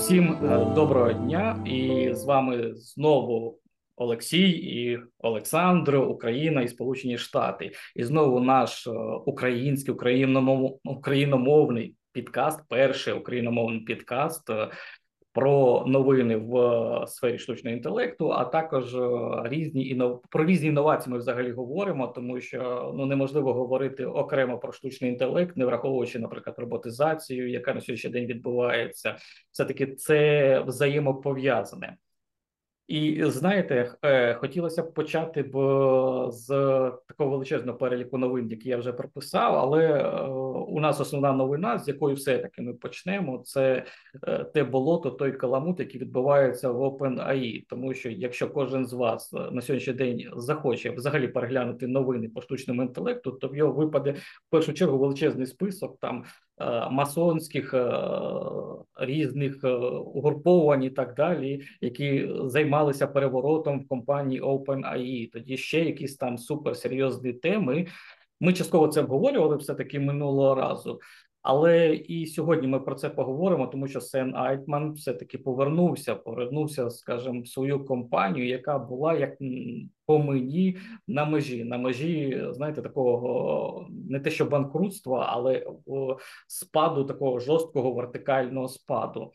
Всім е, доброго дня, і з вами знову Олексій і Олександр, Україна і Сполучені Штати. І знову наш е, український україномовний підкаст, перший україномовний підкаст е, про новини в е, сфері штучного інтелекту, а також е, різні інов... про різні інновації. Ми взагалі говоримо, тому що ну неможливо говорити окремо про штучний інтелект, не враховуючи, наприклад, роботизацію, яка на сьогоднішній день відбувається. Все таки це взаємопов'язане. І знаєте, е, хотілося б почати б з такого величезного переліку новин, які я вже прописав. Але е, у нас основна новина, з якої все таки ми почнемо, це е, те болото, той каламут, який відбувається в OpenAI. Тому що якщо кожен з вас на сьогоднішній день захоче взагалі переглянути новини по штучному інтелекту, то в його випаде в першу чергу величезний список там Е, масонських е, різних е, угруповань і так далі, які займалися переворотом в компанії OpenAI. Тоді ще якісь там суперсерйозні теми. Ми частково це обговорювали все таки минулого разу. Але і сьогодні ми про це поговоримо, тому що Сен Айтман все таки повернувся, повернувся, скажімо, в свою компанію, яка була як по мені на межі, на межі, знаєте, такого не те, що банкрутства, але спаду такого жорсткого вертикального спаду.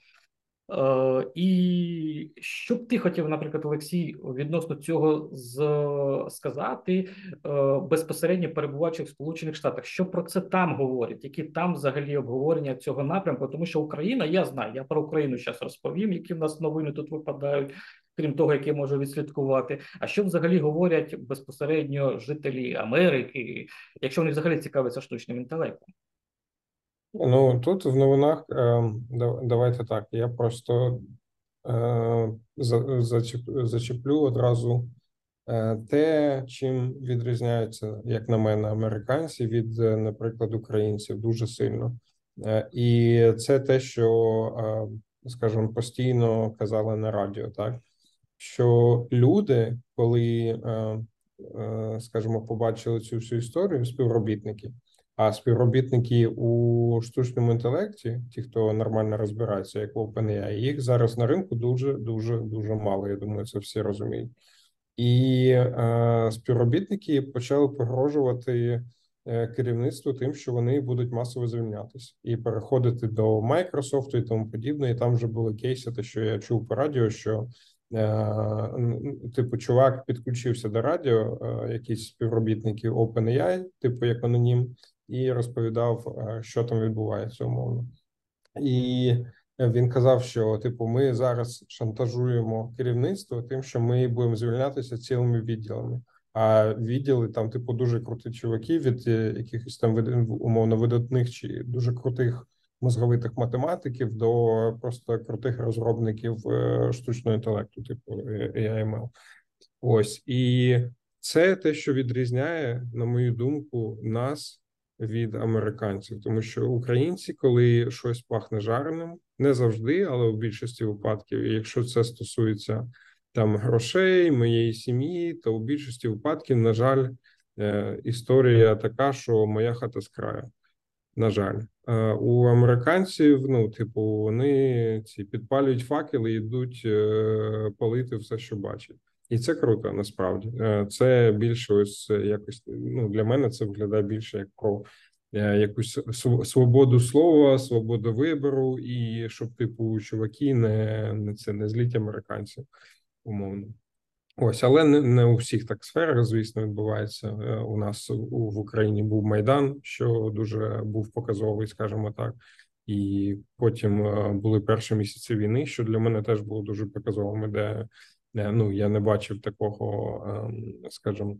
Е, І що б ти хотів, наприклад, Олексій, відносно цього з, сказати е, безпосередньо перебуваючи в Сполучених Штатах? Що про це там говорять? Які там взагалі обговорення цього напрямку? Тому що Україна, я знаю, я про Україну зараз розповім, які в нас новини тут випадають, крім того, які я можу відслідкувати. А що взагалі говорять безпосередньо жителі Америки, якщо вони взагалі цікавляться штучним інтелектом? Ну тут в новинах е, давайте так. Я просто е, зачеплю одразу е, те, чим відрізняються, як на мене, американці від, наприклад, українців дуже сильно. І це те, що, скажімо, постійно казали на радіо, так що люди, коли, скажімо, побачили цю всю історію, співробітники. А співробітники у штучному інтелекті, ті, хто нормально розбирається, як в OpenAI, їх зараз на ринку дуже дуже дуже мало. Я думаю, це всі розуміють. І е, співробітники почали погрожувати е, керівництву тим, що вони будуть масово звільнятися і переходити до Microsoft і тому подібне. І там вже були кейси, те, що я чув по радіо, що е, типу чувак підключився до радіо, е, якісь співробітники OpenAI, типу як анонім і розповідав, е, що там відбувається умовно. І він казав, що типу, ми зараз шантажуємо керівництво тим, що ми будемо звільнятися цілими відділами. А відділи там, типу, дуже круті чуваки від е, якихось там умовно видатних чи дуже крутих мозговитих математиків до просто крутих розробників е, штучного інтелекту, типу AIML. Ось і це те, що відрізняє, на мою думку, нас від американців, тому що українці, коли щось пахне жареним, не завжди, але в більшості випадків, якщо це стосується там грошей, моєї сім'ї, то в більшості випадків, на жаль, е, історія така, що моя хата з краю. На жаль, е, у американців, ну, типу, вони ці підпалюють факели і йдуть е, палити все, що бачать. І це круто насправді. Е, це більше ось якось ну для мене це виглядає більше як про е, якусь свободу слова, свободу вибору, і щоб типу чуваки не не це не зліть американців, умовно. Ось, але не не у всіх так сферах, звісно, відбувається. Е, у нас у, в Україні був майдан, що дуже був показовий, скажімо так. І потім були перші місяці війни, що для мене теж було дуже показовим, де ну я не бачив такого, ем, скажімо,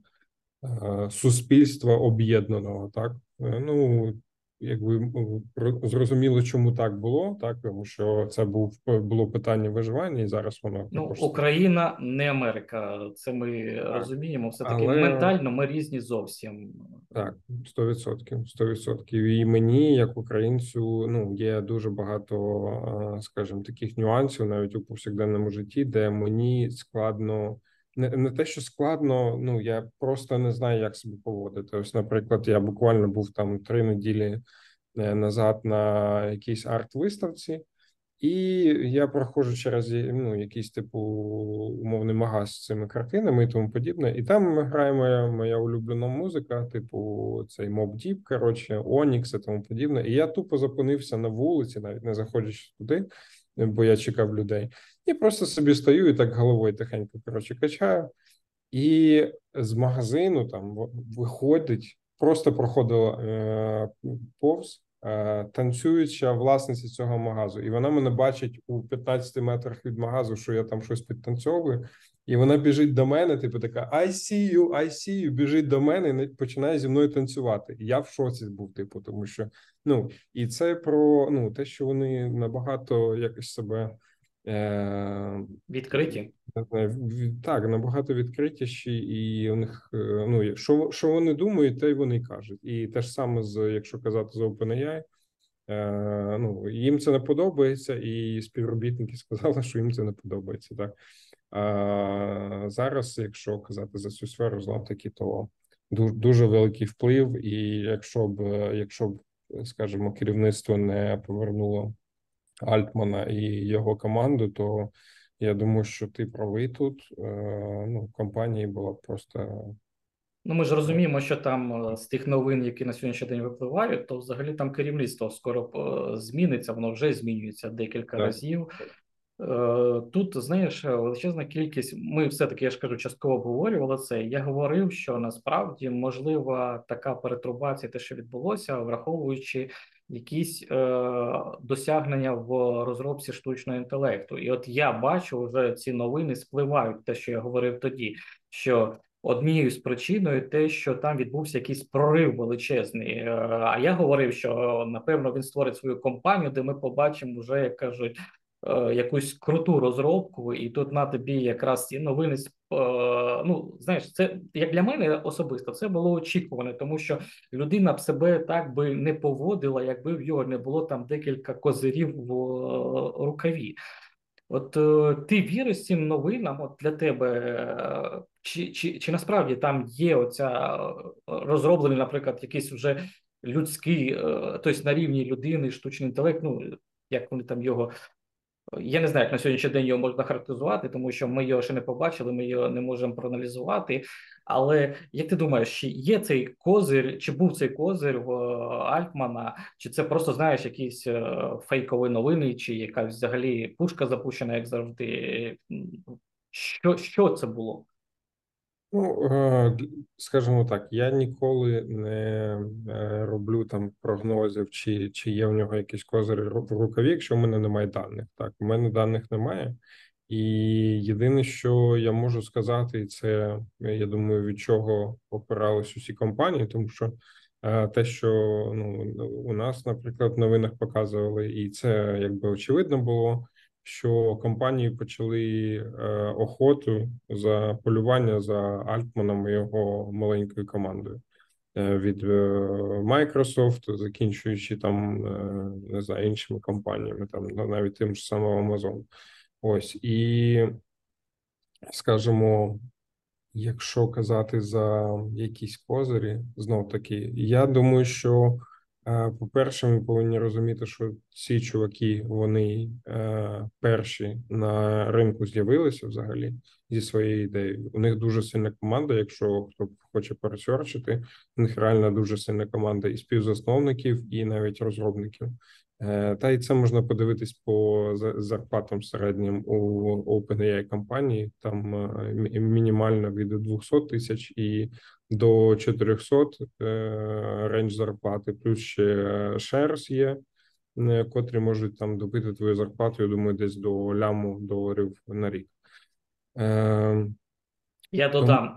е, суспільства об'єднаного. Так е, ну якби зрозуміло, чому так було, так тому що це був було питання виживання, і зараз воно ну також... Україна не Америка. Це ми так. розуміємо. Все таки Але... ментально ми різні зовсім так. Сто відсотків, сто відсотків. І мені, як українцю, ну є дуже багато, скажімо, таких нюансів навіть у повсякденному житті, де мені складно. Не не те, що складно, ну я просто не знаю, як себе поводити. Ось, наприклад, я буквально був там три неділі е, назад на якійсь арт-виставці, І я проходжу через ну, якийсь типу умовний магаз з цими картинами і тому подібне. І там грає моя моя улюблена музика, типу цей Mob Deep, коротше, Onyx і тому подібне. І я тупо зупинився на вулиці, навіть не заходячи туди, бо я чекав людей. І просто собі стою і так головою тихенько коротше, качаю. І з магазину там виходить, просто проходила е, повз Е, танцююча власниця цього магазу, і вона мене бачить у 15 метрах від магазу, що я там щось підтанцьовую, і вона біжить до мене, типу така I see you, I see you, біжить до мене і починає зі мною танцювати. І я в шоці був, типу, тому що ну і це про ну те, що вони набагато якось себе. Е, Відкриті так, набагато відкритіші, і у них е, ну що що вони думають, те й вони кажуть. І те ж саме з якщо казати з OpenAI, е, ну їм це не подобається, і співробітники сказали, що їм це не подобається. Так а зараз, якщо казати за цю сферу, знов таки, то дуже, дуже великий вплив, і якщо б якщо б скажімо, керівництво не повернуло Альтмана і його команду, то я думаю, що ти правий тут. Е, ну, компанії була просто. Ну, ми ж розуміємо, що там е, з тих новин, які на сьогоднішній день випливають, то взагалі там керівництво скоро е, зміниться, воно вже змінюється декілька так. разів. Тут знаєш величезна кількість. Ми все таки я ж кажу, частково обговорювали це. Я говорив, що насправді можлива така перетрубація, те, що відбулося, враховуючи якісь е, досягнення в розробці штучного інтелекту. І от я бачу вже ці новини спливають те, що я говорив тоді. що Однією з причиною те, що там відбувся якийсь прорив величезний. Е, а я говорив, що напевно він створить свою компанію, де ми побачимо вже, як кажуть, Е, якусь круту розробку, і тут на тобі якраз ці новини е, ну знаєш, це як для мене особисто це було очікуване, тому що людина б себе так би не поводила, якби в його не було там декілька козирів в е, рукаві. От ти віриш цим новинам? От для тебе чи чи, чи насправді там є оця розроблений, наприклад, якийсь вже людський, тобто на рівні людини, штучний інтелект, ну як вони там його я не знаю, як на сьогоднішній день його можна характеризувати, тому що ми його ще не побачили, ми його не можемо проаналізувати. Але як ти думаєш, чи є цей козир, чи був цей козир в е, Альтмана, чи це просто знаєш якісь е, фейкові новини, чи якась взагалі пушка запущена, як завжди? Що, Що це було? Ну, е, скажімо так, я ніколи не е, роблю там прогнозів, чи чи є в нього якісь козири в рукаві, якщо в мене немає даних. Так, у мене даних немає. І єдине, що я можу сказати, це я думаю, від чого опирались усі компанії, тому що е, те, що ну у нас, наприклад, в новинах показували, і це якби очевидно було що компанії почали е, охоту за полювання за Альтманом і його маленькою командою е, від е, Microsoft, закінчуючи там не знаю іншими компаніями, там навіть тим ж самим Amazon. Ось і скажімо, якщо казати за якісь козирі, знов таки, я думаю, що. По-перше, ми повинні розуміти, що ці чуваки вони е, перші на ринку з'явилися взагалі зі своєю ідеєю. У них дуже сильна команда. Якщо хто хоче пересерчити, у них реально дуже сильна команда і співзасновників, і навіть розробників. Е, та й це можна подивитись по зарплатам середнім у OpenAI компанії. Там е, мінімально від 200 тисяч і до 400 е, рейндж зарплати, плюс ще shares є, котрі можуть там добити твою зарплату. Я думаю, десь до ляму доларів на рік. Я додам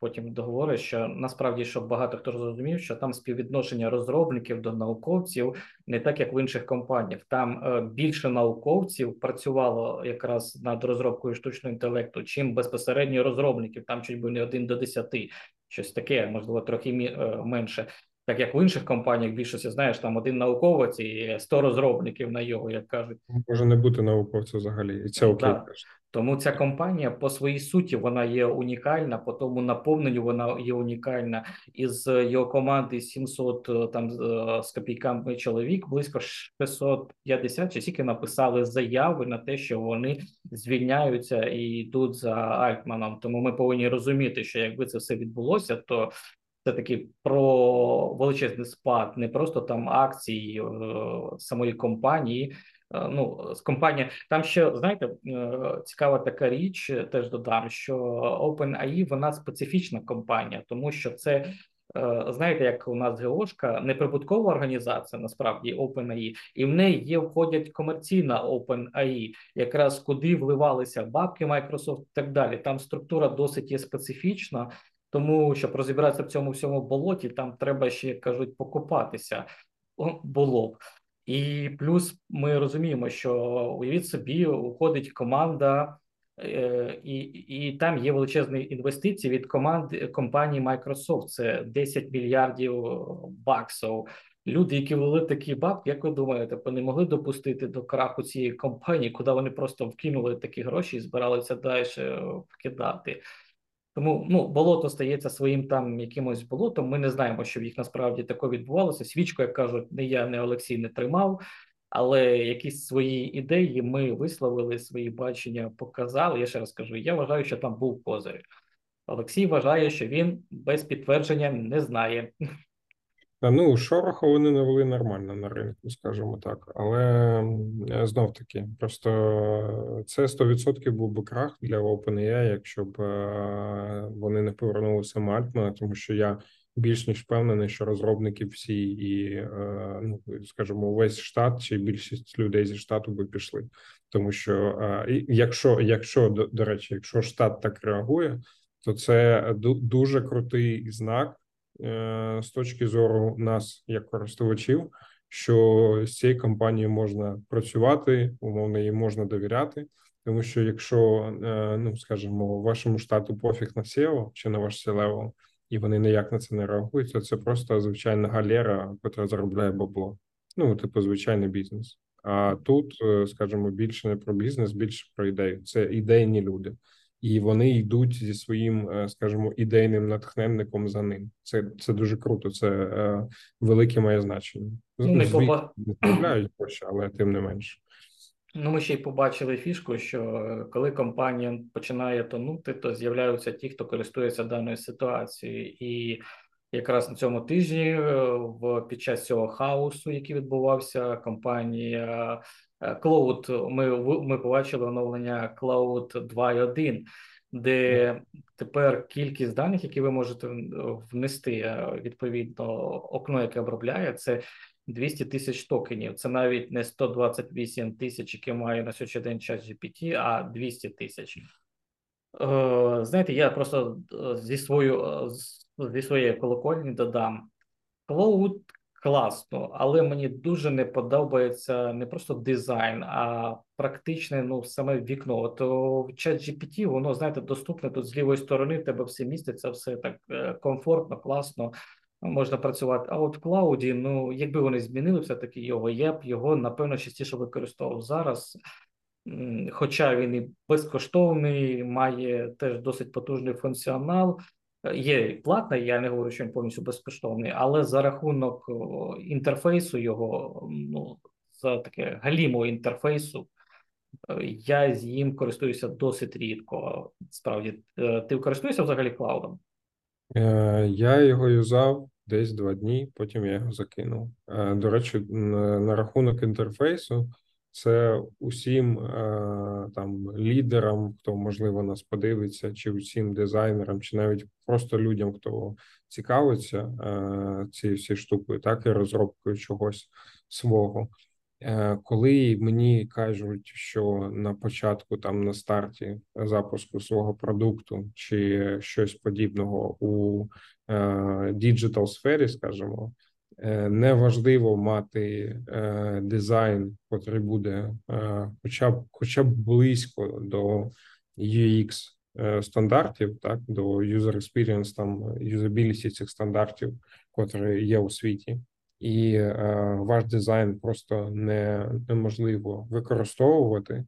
потім договориш, що насправді щоб багато хто зрозумів, що там співвідношення розробників до науковців не так, як в інших компаніях. Там е, більше науковців працювало якраз над розробкою штучного інтелекту, чим безпосередньо розробників. Там чуть би не один до десяти, щось таке, можливо, трохи е, менше. Так як в інших компаніях більшості знаєш, там один науковець і 100 розробників на його, як кажуть. Може не бути науковця взагалі, і це окей. Да. Тому ця компанія по своїй суті вона є унікальна, по тому наповненню вона є унікальна. Із його команди 700 е, там е, з копійками чоловік, близько 650 чи скільки написали заяви на те, що вони звільняються і йдуть за Альтманом. Тому ми повинні розуміти, що якби це все відбулося, то це такий про величезний спад, не просто там акції е, самої компанії. Е, ну, з компанії там ще знаєте, е, цікава така річ. Теж додам, що OpenAI, вона специфічна компанія, тому що це. Знаєте, як у нас ГОшка, неприбуткова організація, насправді OpenAI, і в неї є входять комерційна OpenAI, якраз куди вливалися бабки Microsoft і так далі. Там структура досить є специфічна, тому щоб розібратися в цьому всьому болоті, там треба ще кажуть покопатися було б. І плюс ми розуміємо, що уявіть собі, уходить команда, е, і і там є величезні інвестиції від команди компанії Microsoft. Це 10 мільярдів баксів. Люди, які ввели такі бабки, як ви думаєте, вони могли допустити до краху цієї компанії, куди вони просто вкинули такі гроші і збиралися далі вкидати. Тому ну болото стається своїм там якимось болотом. Ми не знаємо, що в їх насправді таке відбувалося. Свічку, як кажуть, не я, не Олексій не тримав, але якісь свої ідеї ми висловили, свої бачення показали. Я ще раз кажу: я вважаю, що там був козир. Олексій вважає, що він без підтвердження не знає. Ну, шороху вони навели нормально на ринку, скажімо так. Але знов таки, просто це 100% був би крах для OpenAI, якщо б е, вони не повернулися Мальтмана, тому що я більш ніж впевнений, що розробники всі і е, ну скажімо, весь штат чи більшість людей зі штату би пішли. Тому що е, якщо, якщо до, до речі, якщо штат так реагує, то це дуже крутий знак. Е, з точки зору нас, як користувачів, що з цією компанією можна працювати, умовно їй можна довіряти. Тому що якщо е, ну скажімо, вашому штату пофіг на SEO чи на ваш C-level, і вони ніяк на це не реагують, то це просто звичайна галера, яка заробляє бабло. Ну, типу, звичайний бізнес. А тут, е, скажімо, більше не про бізнес, більше про ідею. Це ідейні люди і вони йдуть зі своїм, е, скажімо, ідейним натхненником за ним. Це це дуже круто. Це е, велике має значення. Ну, ми поба... не але тим не менше. Ну, ми ще й побачили фішку, що е, коли компанія починає тонути, то з'являються ті, хто користується даною ситуацією, і якраз на цьому тижні, в під час цього хаосу, який відбувався, компанія Cloud, ми ми побачили оновлення Cloud 2.1, де тепер кількість даних, які ви можете внести е, відповідно окно, яке обробляє, це 200 тисяч токенів. Це навіть не 128 тисяч, які має на сьогоднішній день час GPT, а 200 тисяч. Е, знаєте, я просто е, зі свою зі своєї колокольні додам. Cloud класно, але мені дуже не подобається не просто дизайн, а практичне ну саме вікно. От в чат GPT, воно знаєте, доступне тут з лівої сторони. в Тебе все міститься, все так е, комфортно, класно. Можна працювати. А от в клауді, ну якби вони змінили все таки його, я б його напевно частіше використовував зараз. Хоча він і безкоштовний, має теж досить потужний функціонал, Є платна, я не говорю, що він повністю безкоштовний, але за рахунок інтерфейсу його, ну за таке галімого інтерфейсу, е, я з ним користуюся досить рідко. Справді, е, ти користуєшся взагалі клаудом? Е, я його юзав десь два дні, потім я його закинув. До речі, на рахунок інтерфейсу. Це усім е, там лідерам, хто можливо нас подивиться, чи усім дизайнерам, чи навіть просто людям, хто цікавиться е, цією всі штукою, так і розробкою чогось свого. Е, коли мені кажуть, що на початку, там на старті запуску свого продукту чи щось подібного у діджитал сфері, скажімо. Е, неважливо мати е, дизайн, який буде е, хоча б хоча б близько до UX стандартів, так до user experience, там юзабілісті цих стандартів, котрі є у світі, і ваш дизайн просто не неможливо використовувати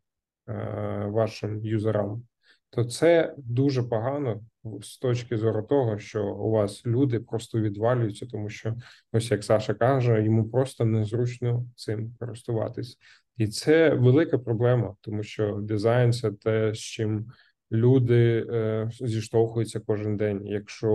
вашим юзерам, то це дуже погано з точки зору того, що у вас люди просто відвалюються, тому що ось як Саша каже, йому просто незручно цим користуватись, і це велика проблема, тому що дизайн це те, з чим люди е, зіштовхуються кожен день. Якщо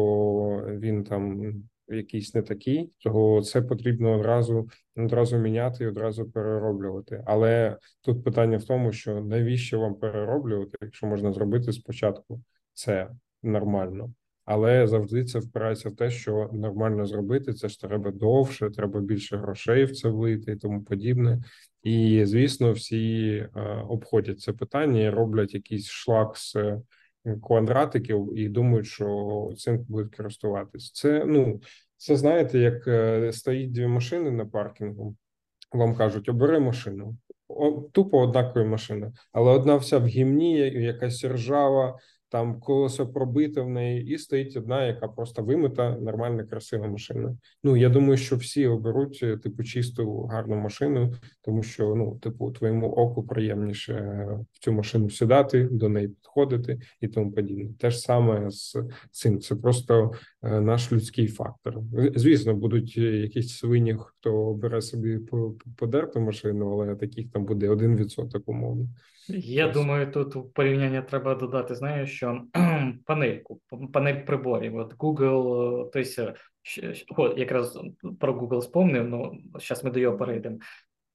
він там якийсь не такий, то це потрібно одразу одразу міняти і одразу перероблювати. Але тут питання в тому, що навіщо вам перероблювати, якщо можна зробити спочатку це нормально. Але завжди це впирається в те, що нормально зробити. Це ж треба довше, треба більше грошей в це влити і тому подібне. І звісно, всі е, обходять це питання і роблять якийсь шлак з е, квадратиків і думають, що цим будуть користуватись. Це ну це знаєте, як е, стоїть дві машини на паркінгу. Вам кажуть, обери машину. Тупо однакові машини, але одна вся в гімні, якась ржава, там колесо пробите в неї, і стоїть одна, яка просто вимита, нормальна, красива машина. Ну я думаю, що всі оберуть е, типу чисту гарну машину, тому що ну, типу, твоєму оку приємніше в цю машину сідати, до неї підходити і тому подібне. Те ж саме з цим. Це просто е, наш людський фактор. Звісно, будуть якісь свині, хто бере собі подерту машину, але таких там буде один відсоток умовно. Я думаю, тут в порівняння треба додати, знаю, що панельку, панель приборів. От Google, тобто, якраз про Google спомнив, ну зараз ми до його перейдемо.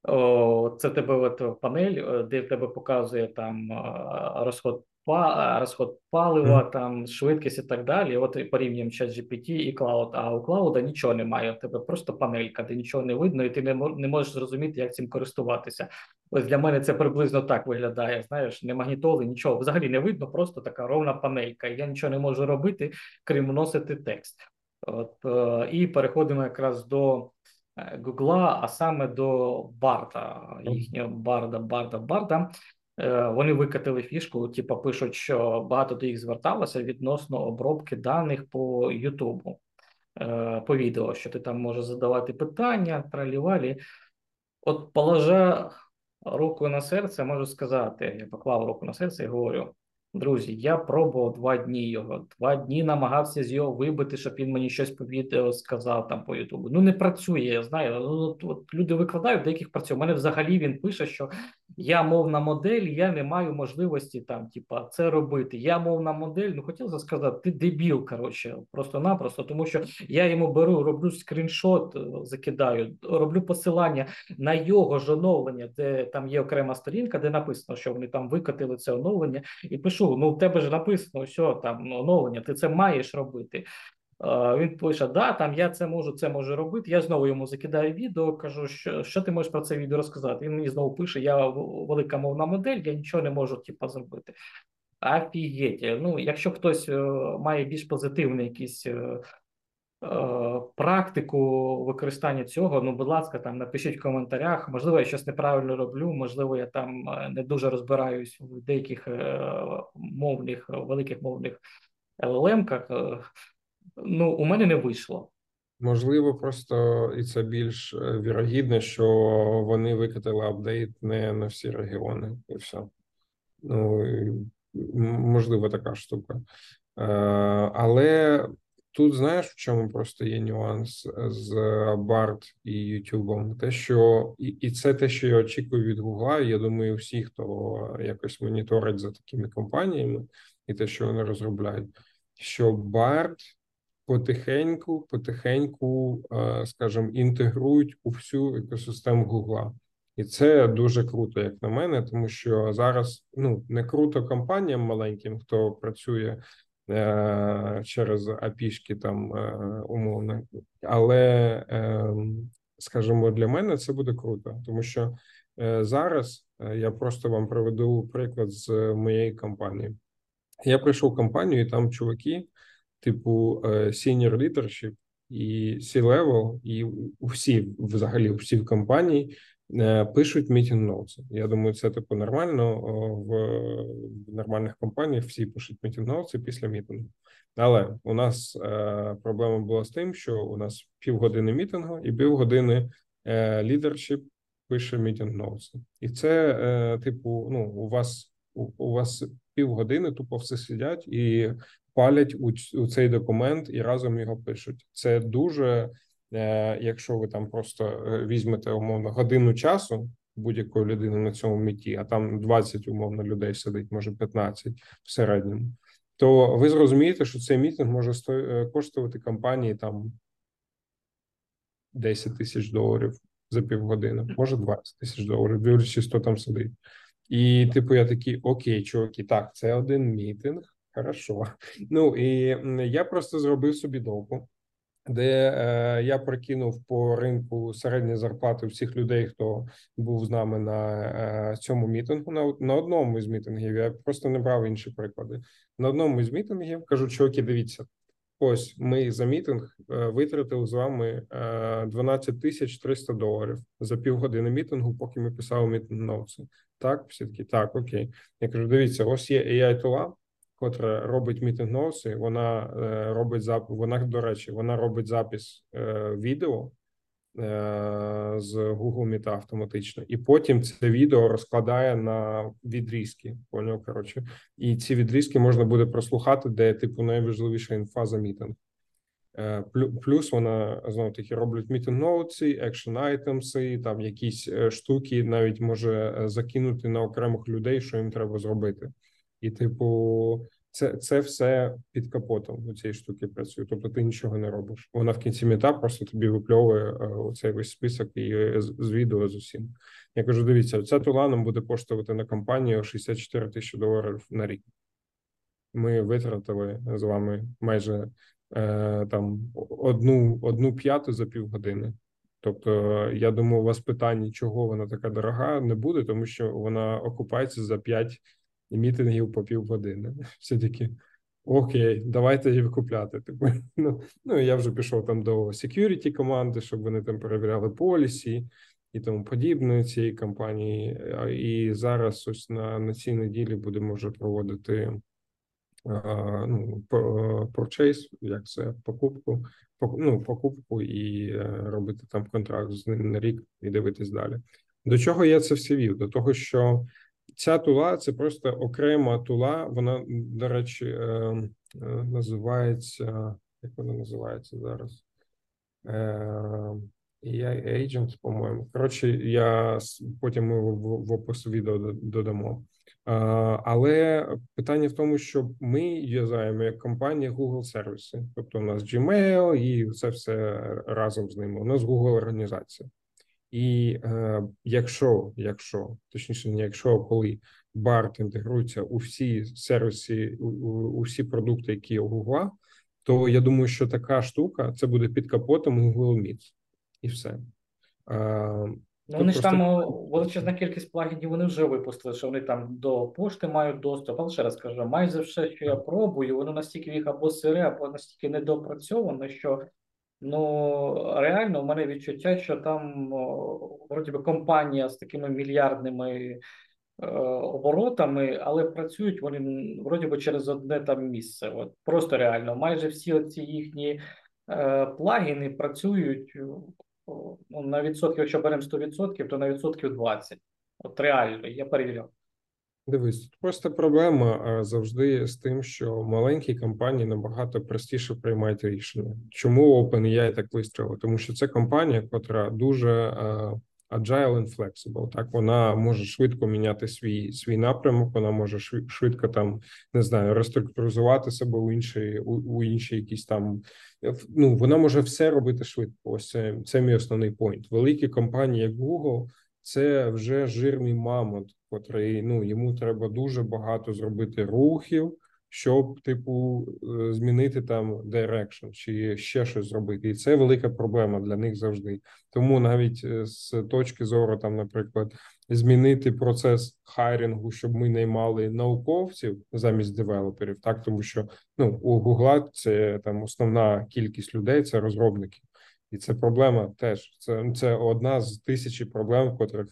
О, Це тебе от панель, де в тебе показує там розход розход палива, mm. там швидкість і так далі. От порівнюємо чат GPT і клауд. А у клауда нічого немає. У тебе просто панелька, де нічого не видно, і ти не не можеш зрозуміти, як цим користуватися. Ось для мене це приблизно так виглядає. Знаєш, не магнітоли, нічого взагалі не видно, просто така ровна панелька. Я нічого не можу робити, крім вносити текст. От е, і переходимо якраз до. Е, Гугла, а саме до Барта, їхнього барда, барда, барда. Е, вони викатили фішку, типу пишуть, що багато до їх зверталося відносно обробки даних по Ютубу, е, по відео, що ти там можеш задавати питання, тралівалі. От положа руку на серце, можу сказати, я поклав руку на серце і говорю: Друзі, я пробував два дні його. Два дні намагався з його вибити, щоб він мені щось по відео сказав там по Ютубу. Ну не працює, я знаю. Ну, от, от люди викладають, деяких працює. У мене взагалі він пише, що я мовна модель, я не маю можливості там, типа, це робити. Я мовна модель. Ну хотів сказати, ти дебіл, коротше, просто-напросто, тому що я йому беру, роблю скріншот, е, закидаю, роблю посилання на його ж оновлення, де там є окрема сторінка, де написано, що вони там викотили це оновлення, і пишу ну в тебе ж написано, що там оновлення, ти це маєш робити. Він пише: Да, там я це можу, це можу робити. Я знову йому закидаю відео, кажу, що що ти можеш про це відео розказати. Він мені знову пише: Я велика мовна модель, я нічого не можу типу, зробити. Офігеть. Ну, якщо хтось е, має більш позитивний якийсь е, Е, практику використання цього, ну, будь ласка, там напишіть в коментарях. Можливо, я щось неправильно роблю, можливо, я там е, не дуже розбираюсь в деяких е, мовних, великих мовних LLM-ках. Ну, у мене не вийшло. Можливо, просто і це більш вірогідно, що вони викатили апдейт не на всі регіони, і все. Ну можливо, така штука. Але Тут знаєш, в чому просто є нюанс з Барт і Ютубом? Те, що і і це те, що я очікую від Гугла. Я думаю, всі, хто якось моніторить за такими компаніями, і те, що вони розробляють, що Барт потихеньку, потихеньку, е, скажімо, інтегрують у всю екосистему Гугла. І це дуже круто, як на мене, тому що зараз ну не круто компаніям маленьким, хто працює Е, через апішки там е, умовно, але ем, скажімо, для мене це буде круто, тому що е, зараз я просто вам приведу приклад з моєї компанії. Я прийшов в компанію, і там чуваки, типу senior leadership і C-level, і всі взагалі всі в компанії е, пишуть meeting notes -и. Я думаю, це типу нормально в нормальних компаніях. Всі пишуть meeting notes -и після мітингу. Але у нас е, проблема була з тим, що у нас півгодини мітингу і півгодини лідершіп пише мітінг ноутси. І це, типу, ну у вас у вас півгодини тупо все сидять і палять у, у цей документ і разом його пишуть. Це дуже, е, якщо ви там просто е, візьмете умовно годину часу будь-якої людини на цьому міті, а там 20 умовно людей сидить, може 15 в середньому. То ви зрозумієте, що цей мітинг може сто... Е, коштувати компанії там 10 тисяч доларів за півгодини, може 20 тисяч доларів, дивлячись, хто там сидить. І, типу, я такий, окей, чуваки, так, це один мітинг, хорошо. Ну і я просто зробив собі доку, де е, я прокинув по ринку середні зарплати всіх людей, хто був з нами на е, цьому мітингу. На на одному із мітингів я просто не брав інші приклади. На одному із мітингів кажу, чуваки, дивіться, ось ми за мітинг е, витратили з вами е, 12 тисяч 300 доларів за півгодини мітингу, поки ми писали мітинг ноутси. Так, всі такі, так, окей. Я кажу: дивіться, ось є ai тула котра робить мітинг ноуси, Вона е, робить запис. Вона, до речі, вона робить запис е, відео е, з Google Meet автоматично, і потім це відео розкладає на відрізки. Поняв, коротше, і ці відрізки можна буде прослухати, де типу найважливіша інфа за мітинг. Плюс вона знов таки роблять meeting notes -и, action items -и, там якісь штуки, навіть може закинути на окремих людей, що їм треба зробити, і типу, це це все під капотом у цієї штуки працює. Тобто ти нічого не робиш. Вона в кінці мета просто тобі випльовує оцей весь список і з, з відео з усім. Я кажу: дивіться, ця тула нам буде коштувати на компанію 64 тисячі доларів на рік. Ми витратили з вами майже Е, там одну одну п'яту за півгодини. Тобто, я думаю, у вас питання, чого вона така дорога, не буде, тому що вона окупається за п'ять мітингів по півгодини. Все таки окей, давайте її викупляти. Типу, ну ну я вже пішов там до security команди, щоб вони там перевіряли полісі і тому подібне цієї компанії. І зараз ось на на цій неділі будемо вже проводити ну, purchase, як це покупку, ну, покупку і е, робити там контракт з ним на рік і дивитись далі. До чого я це все вів? До того, що ця тула це просто окрема тула. Вона, до речі, е, е, називається. Як вона називається зараз? AI Agent, по-моєму. Коротше, я потім ми в опис відео додамо. Але питання в тому, що ми юзаємо як компанія Google сервіси, тобто у нас Gmail і це все разом з ними. У нас Google організація, і е, якщо, якщо точніше, не якщо а коли BART інтегрується у всі сервіси, у, у всі продукти, які є у Google, то я думаю, що така штука це буде під капотом Google Meets. і все. Ну, вони ж там величезна кількість плагінів вони вже випустили, що вони там до пошти мають доступ. Але ще раз кажу, майже все, що я пробую, воно настільки їх або сире, або настільки недопрацьовано, що ну реально в мене відчуття, що там вроді би компанія з такими мільярдними е, оборотами, але працюють вони вроді би через одне там місце. От Просто реально, майже всі ці їхні е, плагіни працюють ну, на відсотки, якщо беремо 100%, то на відсотків 20. От реально, я перевіряв. Дивись, тут просто проблема завжди з тим, що маленькі компанії набагато простіше приймають рішення. Чому OpenAI так вистрілив? Тому що це компанія, яка дуже agile and flexible. Так вона може швидко міняти свій свій напрямок. Вона може швидко там не знаю, реструктуризувати себе у іншій у, у іншій якісь там. Ну вона може все робити швидко. Ось це, це мій основний пойнт. Великі компанії, як Google, це вже жирний мамонт, котрий ну йому треба дуже багато зробити рухів щоб, типу, е, змінити там direction чи ще щось зробити, і це велика проблема для них завжди. Тому навіть е, з точки зору, там, наприклад, змінити процес хайрінгу, щоб ми наймали науковців замість девелоперів, так тому що ну у Гугла це там основна кількість людей, це розробники. І це проблема теж. Це це одна з тисячі проблем, котрих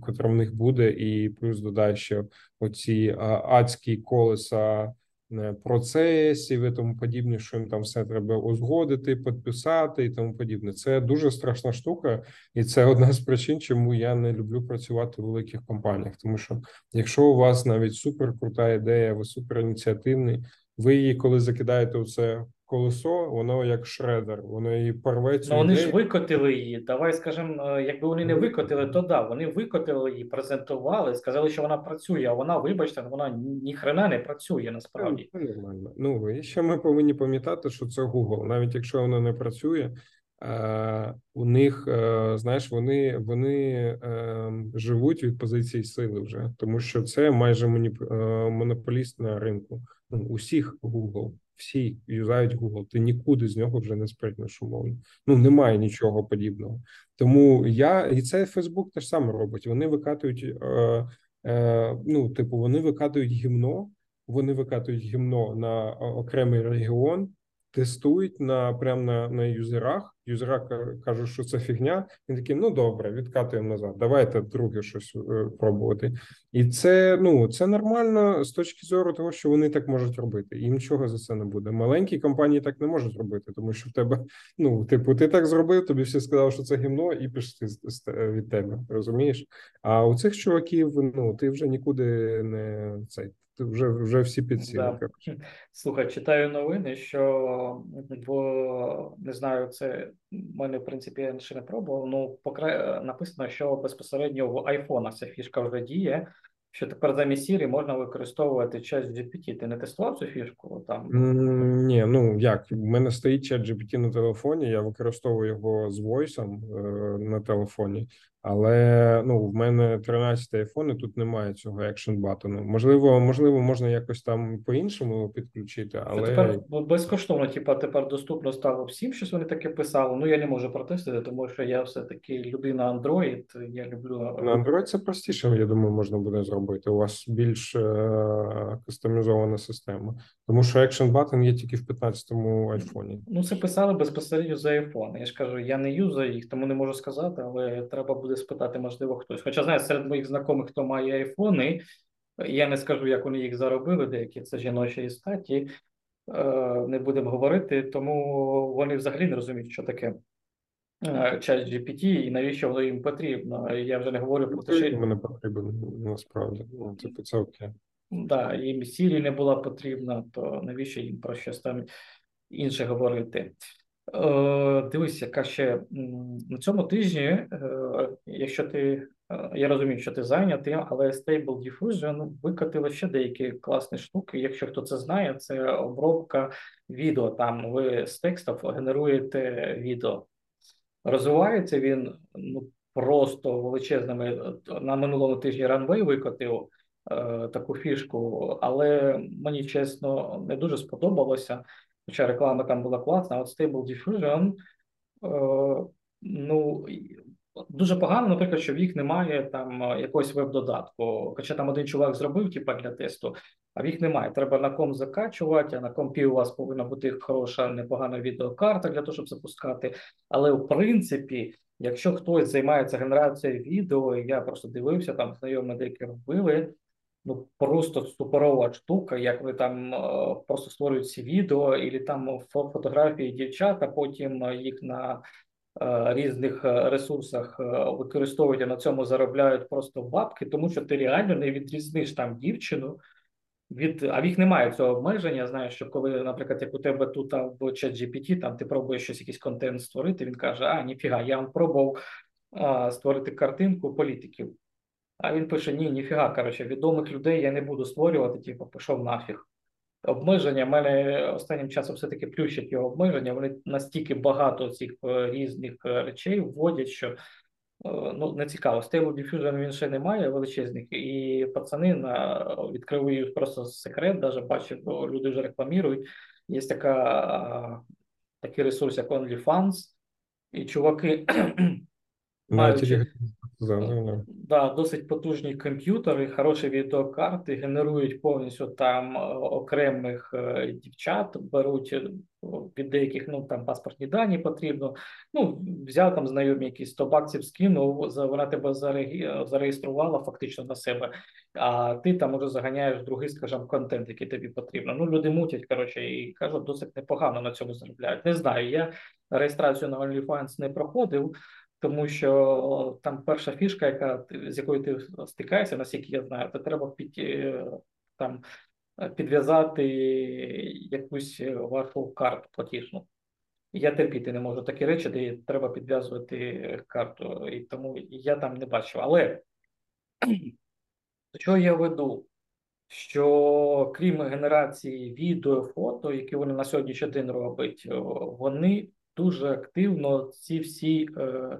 котра в них буде, і плюс додай, що оці адські колеса е, процесів і тому подібне, що їм там все треба узгодити, підписати і тому подібне. Це дуже страшна штука, і це одна з причин, чому я не люблю працювати в великих компаніях. Тому що якщо у вас навіть супер крута ідея, ви супер ініціативний, ви її коли закидаєте у це колесо, воно як шредер, воно її порве цю Ну вони ідею. ж викотили її. Давай скажемо, е, якби вони не викотили, то да, вони викотили її, презентували, сказали, що вона працює. А вона, вибачте, вона ні хрена не працює насправді. Це нормально. Ну і ще ми повинні пам'ятати, що це Google. Навіть якщо воно не працює, е, у них е, знаєш, вони вони живуть від позиції сили вже, тому що це майже монополіст на ринку. Ну, усіх Google всі юзають Google, ти нікуди з нього вже не спритнеш умовно. Ну немає нічого подібного. Тому я і це Facebook теж саме робить. Вони викатують, е, е, ну типу, вони викатують гімно, вони викатують гімно на окремий регіон тестують на прямо на на юзерах. Юзера кажуть, що це фігня. Він такий, ну добре, відкатуємо назад. Давайте друге щось е, пробувати. І це ну це нормально з точки зору того, що вони так можуть робити. Їм нічого за це не буде. Маленькі компанії так не можуть робити, тому що в тебе ну типу, ти так зробив, тобі всі сказали, що це гімно, і пішли від тебе. Розумієш? А у цих чуваків ну ти вже нікуди не цей вже вже всі підсіли. Да. Слухай, читаю новини, що в не знаю, це в мене в принципі я ще не пробував. Ну покра... написано, що безпосередньо в айфонах ця фішка вже діє. Що тепер замість Siri можна використовувати чат GPT. Ти не тестував цю фішку? Там mm, ні, ну як в мене стоїть чат GPT на телефоні. Я використовую його з войсом е, на телефоні. Але ну в мене 13 айфон, і тут немає цього екшн батону. Можливо, можливо, можна якось там по-іншому підключити, але Це тепер безкоштовно, типа тепер доступно стало всім, щось вони таке писали. Ну я не можу протестити, тому що я все таки людина Android. Я люблю на Android це простіше. Я думаю, можна буде зробити. У вас більш е- кастомізована система, тому що action button є тільки в 15-му айфоні. Ну це писали безпосередньо за айфон. Я ж кажу, я не юзаю їх, тому не можу сказати, але треба буде спитати, можливо, хтось. Хоча знаю, серед моїх знайомих, хто має айфони, я не скажу, як вони їх заробили, деякі це жіночі статі. Е, не будемо говорити, тому вони взагалі не розуміють, що таке е, чат GPT і навіщо воно їм потрібно. Я вже не говорю про те, що мене потрібно насправді. Типу, це окей. Да, їм Сірі не була потрібна, то навіщо їм про щось там інше говорити? Е, Дивись, яка ще на цьому тижні, е, якщо ти е, я розумію, що ти зайнятий, але Stable Diffusion викатили ще деякі класні штуки. Якщо хто це знає, це обробка відео. Там ви з текстів генеруєте відео. Розвивається він ну просто величезними на минулому тижні Runway викотив е, таку фішку, але мені чесно не дуже сподобалося. Хоча реклама там була класна, а от Stable Diffusion, е, ну дуже погано, наприклад, що в їх немає там якогось веб-додатку. Хоча там один чувак зробив типа для тесту, а в їх немає. Треба на ком закачувати, а на компі у вас повинна бути хороша, непогана відеокарта для того, щоб запускати. Але в принципі, якщо хтось займається генерацією відео, я просто дивився, там знайомі деякі робили ну просто ступорова штука, як ви там е, просто створюють ці відео, і там фотографії дівчат, а потім їх на е, різних е, ресурсах використовують, а на цьому заробляють просто бабки, тому що ти реально не відрізниш там дівчину. Від а в їх немає цього обмеження. Знаєш, що коли, наприклад, як у тебе тут в чат GPT, там ти пробуєш щось, якийсь контент створити. Він каже: А, ніфіга, я вам пробував а, створити картинку політиків. А він пише: Ні, ніфіга, коротше, відомих людей я не буду створювати, типу, пішов нафіг. Обмеження в мене останнім часом все-таки плющать його обмеження. Вони настільки багато цих е, різних е, речей вводять, що е, ну не цікаво. Stable Diffusion він ще немає величезних, і пацани на відкривають просто секрет, навіть бачив, бо люди вже рекламують. Є така такий ресурс, як OnlyFans, і чуваки. Мають за да, досить потужні комп'ютери, хороші відеокарти, генерують повністю там е, окремих е, дівчат, беруть е, під деяких ну там паспортні дані потрібно. Ну взяв там знайомі якісь 100 баксів скинув, вона тебе зареєструвала фактично на себе, а ти там уже заганяєш другий, скажімо, контент, який тобі потрібно. Ну люди мутять коротше і кажуть, досить непогано на цьому заробляють. Не знаю, я реєстрацію на OnlyFans не проходив тому що там перша фішка, яка з якою ти стикаєшся, наскільки я знаю, то треба під е, там підв'язати якусь вашу карту платіжну. Я терпіти не можу такі речі, де треба підв'язувати карту, і тому я там не бачив. Але що я веду? Що крім генерації відео, фото, які вони на сьогоднішній день роблять, вони дуже активно ці всі е,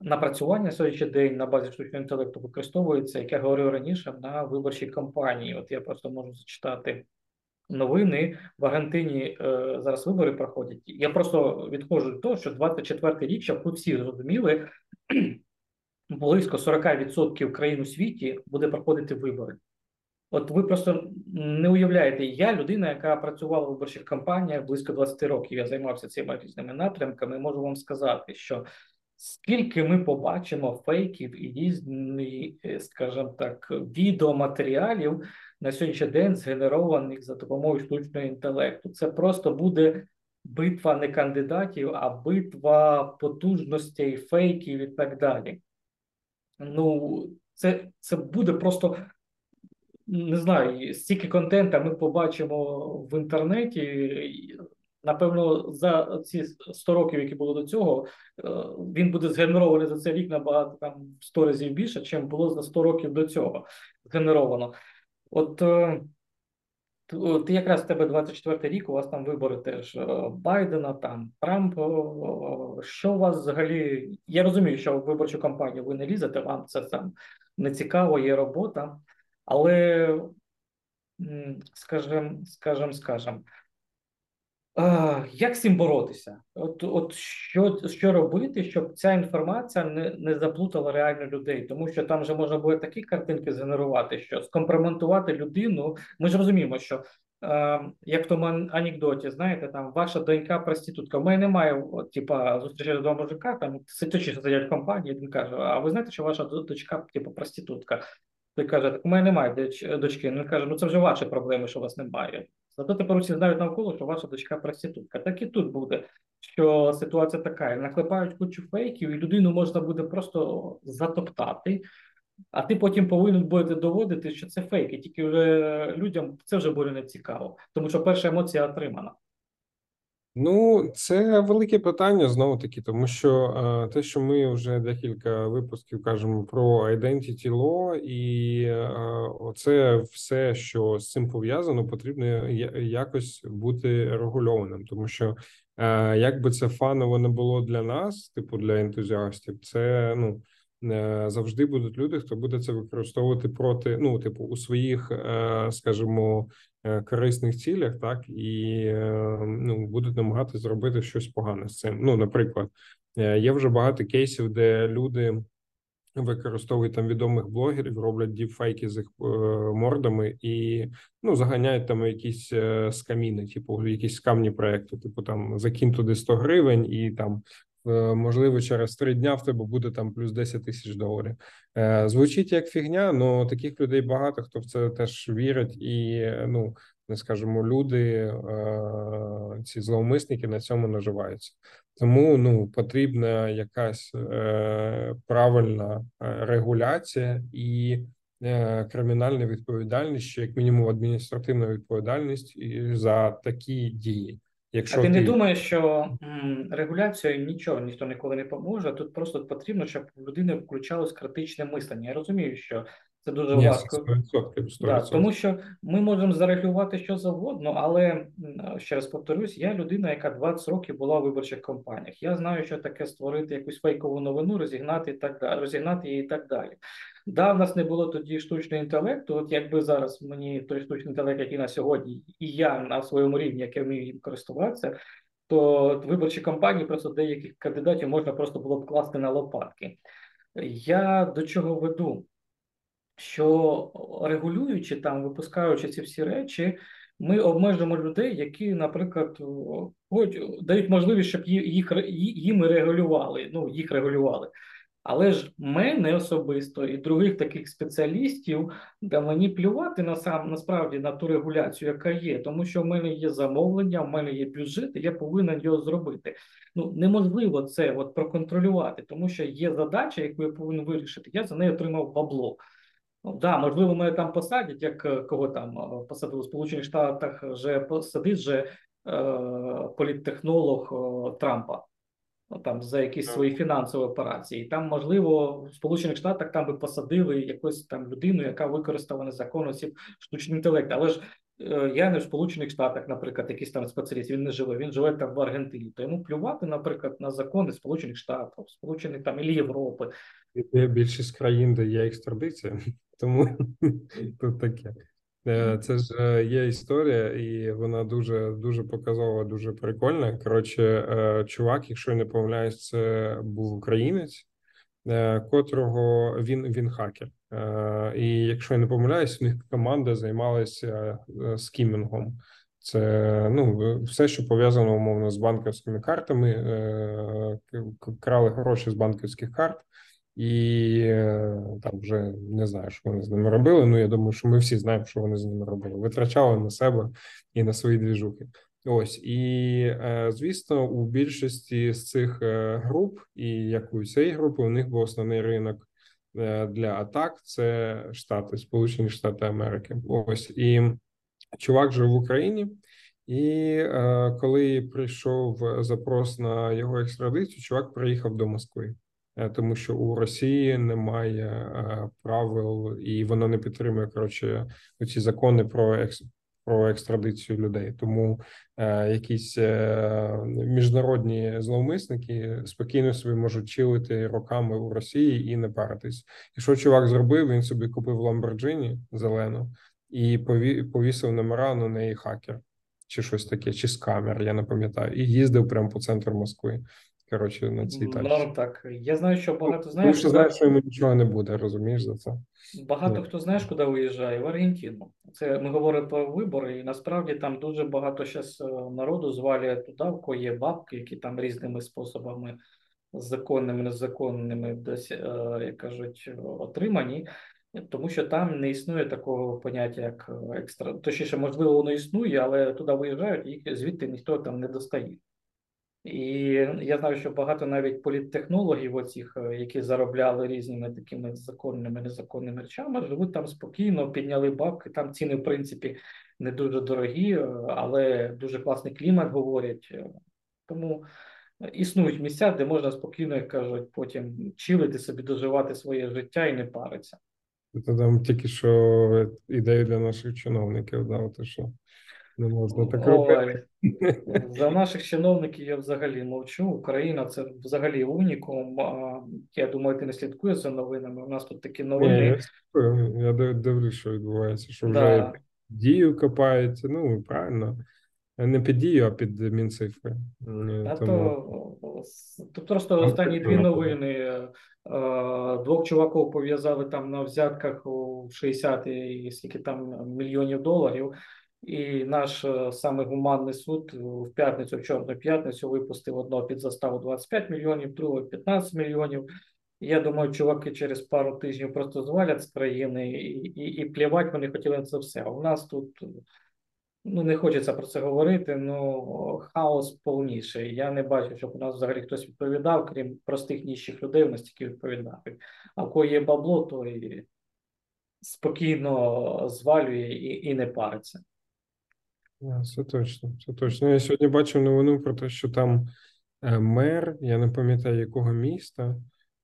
напрацювання сьогоднішній день на базі штучного інтелекту використовуються, як я говорив раніше, на виборчій кампанії. От я просто можу зачитати новини. В Аргентині е, зараз вибори проходять. Я просто відходжу до того, що 24-й рік, щоб ви всі зрозуміли, близько 40% країн у світі буде проходити вибори. От ви просто не уявляєте, я людина, яка працювала в виборчих кампаніях близько 20 років. Я займався цими різними напрямками. Можу вам сказати, що скільки ми побачимо фейків і різні, е, скажімо так, відеоматеріалів на сьогоднішній день згенерованих за допомогою штучного інтелекту, це просто буде битва не кандидатів, а битва потужностей, фейків і так далі. Ну, це, це буде просто не знаю, стільки контента ми побачимо в інтернеті. Напевно, за ці 100 років, які було до цього, е, він буде згенерований за цей рік набагато там 100 разів більше, чим було за 100 років до цього згенеровано. От е, ти якраз в тебе 24 рік, у вас там вибори теж е, Байдена, там Трамп. Що у вас взагалі? Я розумію, що в виборчу кампанію ви не лізете, вам це там не цікаво, є робота. Але, скажем, скажем, скажем, як з цим боротися? От от що що робити, щоб ця інформація не не заплутала реально людей, тому що там вже можна буде такі картинки згенерувати, що скомпроментувати людину. Ми ж розуміємо, що як в тому анекдоті, знаєте, там ваша донька проститутка. У мене немає, от, типа, зустрічати два мужика, там сидячи сидять в компанії, він каже: А ви знаєте, що ваша дочка, типу, проститутка? Той каже, так у мене немає дочки. Він каже, ну це вже ваші проблеми, що вас немає. Зато тепер усі знають навколо, що ваша дочка проститутка. Так і тут буде, що ситуація така: наклепають кучу фейків, і людину можна буде просто затоптати, а ти потім повинен будете доводити, що це фейки. Тільки вже людям це вже буде не цікаво, тому що перша емоція отримана. Ну, це велике питання знову таки, тому що е, те, що ми вже декілька випусків кажемо про identity law, і е, оце все, що з цим пов'язано, потрібно якось бути регульованим, тому що е, як би це фаново не було для нас, типу для ентузіастів, це ну. Завжди будуть люди, хто буде це використовувати проти, ну, типу, у своїх, скажімо, корисних цілях, так і е, ну будуть намагатися зробити щось погане з цим. Ну, наприклад, е, є вже багато кейсів, де люди. Використовують там відомих блогерів, роблять діпфейки з їх мордами і ну заганяють там якісь скаміни, типу якісь скамні проекти, типу там закинь туди 100 гривень, і там Е, можливо, через три дня в тебе буде там плюс 10 тисяч доларів. Е, звучить як фігня, але таких людей багато хто в це теж вірить, і ну не скажемо, люди, е, ці зловмисники на цьому наживаються. Тому ну потрібна якась правильна регуляція і. Кримінальна відповідальність, чи як мінімум адміністративна відповідальність за такі дії. Якщо а ти, ти не думаєш, що м, регуляцією нічого ніхто ніколи не поможе. Тут просто потрібно, щоб в людини включалось критичне мислення. Я розумію, що це дуже Ні, важко 100%, 100%. Да, тому що ми можемо зарегулювати що завгодно, але ще раз повторюсь, я людина, яка 20 років була в виборчих кампаніях. Я знаю, що таке створити якусь фейкову новину, розігнати і так далі, розігнати її і так далі. Да, в нас не було тоді штучного інтелекту. От якби зараз мені той штучний інтелект, який на сьогодні, і я на своєму рівні, як я вмію користуватися, то виборчі кампанії просто деяких кандидатів можна просто було б класти на лопатки. Я до чого веду? Що регулюючи там, випускаючи ці всі речі, ми обмежимо людей, які, наприклад, хоч дають можливість, щоб їх їм регулювали. Ну їх регулювали. Але ж мене особисто і других таких спеціалістів, де мені плювати на сам насправді на ту регуляцію, яка є, тому що в мене є замовлення, в мене є бюджет, і я повинен його зробити. Ну неможливо це от проконтролювати, тому що є задача, яку я повинен вирішити. Я за нею отримав бабло. Ну, да, можливо, мене там посадять, як е, кого там е, посадили в Сполучених Штатах, вже посадить вже е, політтехнолог е, Трампа. Ну, там за якісь свої фінансові операції. Там, можливо, в Сполучених Штатах там би посадили якусь там людину, яка використала незаконно штучний інтелект. Але ж е, я не в Сполучених Штатах, наприклад, якийсь там спеціаліст, він не живе, він живе там в Аргентині. То йому плювати, наприклад, на закони Сполучених Штатів, Сполучених там і Європи. Є більшість країн, де є екстрадиція, тому тут таке. Е, це ж е, є історія, і вона дуже дуже показова, дуже прикольна. Коротше, е, чувак, якщо я не помиляюсь, це був українець, котрого він він хакер. І якщо я не помиляюсь, у них команда займалася скімінгом. Це ну все, що пов'язано умовно з банківськими картами, крали гроші з банківських карт і е, там вже не знаю, що вони з ними робили. Ну я думаю, що ми всі знаємо, що вони з ними робили. Витрачали на себе і на свої двіжухи. Ось і е, звісно, у більшості з цих е, груп, і як у цієї групи, у них був основний ринок для атак. Це Штати, Сполучені Штати Америки. Ось і чувак жив в Україні. І коли прийшов запрос на його екстрадицію, чувак приїхав до Москви. Е, тому що у Росії немає е, правил, і воно не підтримує коротше ці закони про екс. Про екстрадицію людей, тому е, якісь е, міжнародні зловмисники спокійно собі можуть чилити роками у Росії і не паритись. І що чувак зробив? Він собі купив Ламборджині зелену і пові, повісив номера на неї хакер, чи щось таке, чи скамер, я не пам'ятаю, і їздив прямо по центру Москви. Коротше, на цій тачці. Ну, так. Я знаю, що багато ну, знаєш. Тому що знаєш, що йому нічого не буде, розумієш за це? Багато ну. хто знаєш, куди виїжджає? В Аргентину. Це ми говоримо про вибори, і насправді там дуже багато зараз е, народу звалює туди, в кого є бабки, які там різними способами, законними, незаконними, десь, е, як кажуть, отримані. Тому що там не існує такого поняття, як екстра. Точніше, можливо, воно існує, але туди виїжджають, їх звідти ніхто там не достає. І я знаю, що багато навіть політтехнологів, оцих, е, які заробляли різними такими законними незаконними речами, живуть там спокійно, підняли бабки. Там ціни, в принципі, не дуже дорогі, е, але дуже класний клімат говорять. Е, тому існують місця, де можна спокійно, як кажуть, потім чилити собі, доживати своє життя і не париться. Це там тільки що ідею для наших чиновників дав, що не можна так робити. За наших чиновників я взагалі мовчу. Україна це взагалі унікум. Я думаю, ти не слідкуєш за новинами. У нас тут такі новини. Ні, я дивлюсь, що відбувається, що да. вже дію копають. Ну правильно. Не під дію, а під мінцифри. А Тому... то, просто останні дві новини. Двох чуваків пов'язали там на взятках у 60 і скільки там мільйонів доларів. І наш е, саме гуманний суд в п'ятницю, в чорну п'ятницю, випустив одного під заставу 25 мільйонів, другого 15 мільйонів. Я думаю, чуваки через пару тижнів просто звалять з країни і і, і плівати вони хотіли на це все. А у нас тут ну не хочеться про це говорити. Ну хаос повніший. Я не бачу, щоб у нас взагалі хтось відповідав, крім простих ніжчих людей, у нас тільки відповідають. А в кого є бабло, то і спокійно звалює і, і не париться. Це точно, це точно. Я сьогодні бачив новину про те, що там е, мер, я не пам'ятаю якого міста,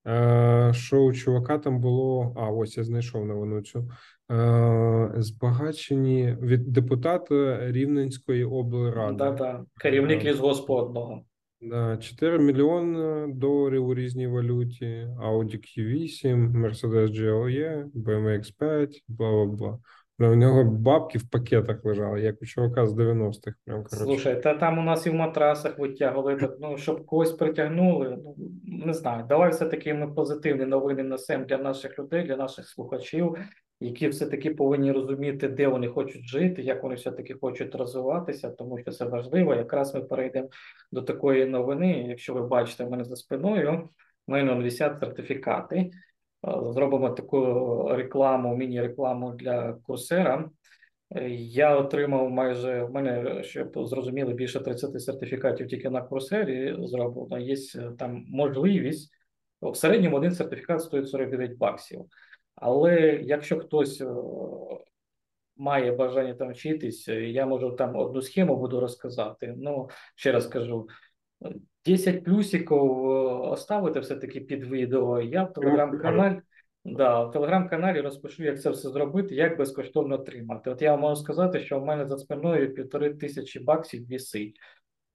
е, що у чувака там було. А, ось я знайшов новину цю е, збагачені від депутата Рівненської облради. Да, да. Керівник лісгоспу одного. Да, 4 мільйони доларів у різній валюті, Audi Q8, Mercedes GLE, BMW X5, бла бла бла. Ну, у нього бабки в пакетах лежали, як у чувака з 90-х. Прям коротше. Слушай, та там у нас і в матрасах витягували, так, ну, щоб когось притягнули. Ну, не знаю. Давай все-таки ми позитивні новини несемо для наших людей, для наших слухачів, які все-таки повинні розуміти, де вони хочуть жити, як вони все-таки хочуть розвиватися, тому що це важливо. Якраз ми перейдемо до такої новини. Якщо ви бачите мене за спиною, в мене висять сертифікати. Е, Зробимо таку рекламу, міні-рекламу для курсера. Е, Я отримав майже в мене, щоб зрозуміли, більше 30 сертифікатів тільки на курсері зроблено. Є е, там можливість. В середньому один сертифікат стоїть 49 баксів. Але якщо хтось має бажання там вчитись, я можу там одну схему буду розказати. Ну, ще раз кажу, 10 плюсиків е, оставити все-таки під відео. Я в телеграм-каналі. Да, в телеграм-каналі розпишу, як це все зробити, як безкоштовно отримати. От я вам можу сказати, що в мене за спиною півтори тисячі баксів вісить.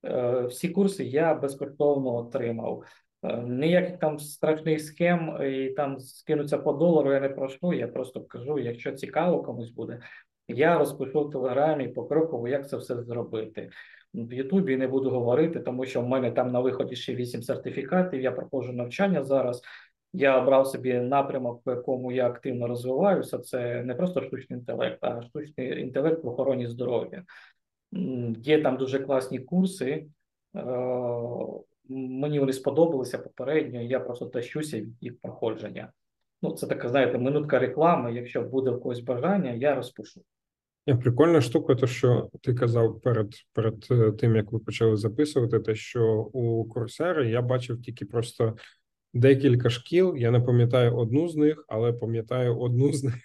Е, Всі курси я безкоштовно отримав. Е, Ніяких там страшних схем і там скинуться по долару я не прошу. Я просто кажу, якщо цікаво комусь буде, я розпишу в телеграмі покроково, як це все зробити. В Ютубі не буду говорити, тому що в мене там на виході ще 8 сертифікатів. Я проходжу навчання зараз. Я обрав собі напрямок, по якому я активно розвиваюся. Це не просто штучний інтелект, а штучний інтелект в охороні здоров'я. Є там дуже класні курси. Е, Мені вони сподобалися попередньо. Я просто тащуся від їх проходження. Ну, це така, знаєте, минутка реклами. Якщо буде в когось бажання, я розпишу. Ні, Прикольна штука, то що ти казав перед перед е, тим, як ви почали записувати, те, що у курсери я бачив тільки просто декілька шкіл. Я не пам'ятаю одну з них, але пам'ятаю одну з них.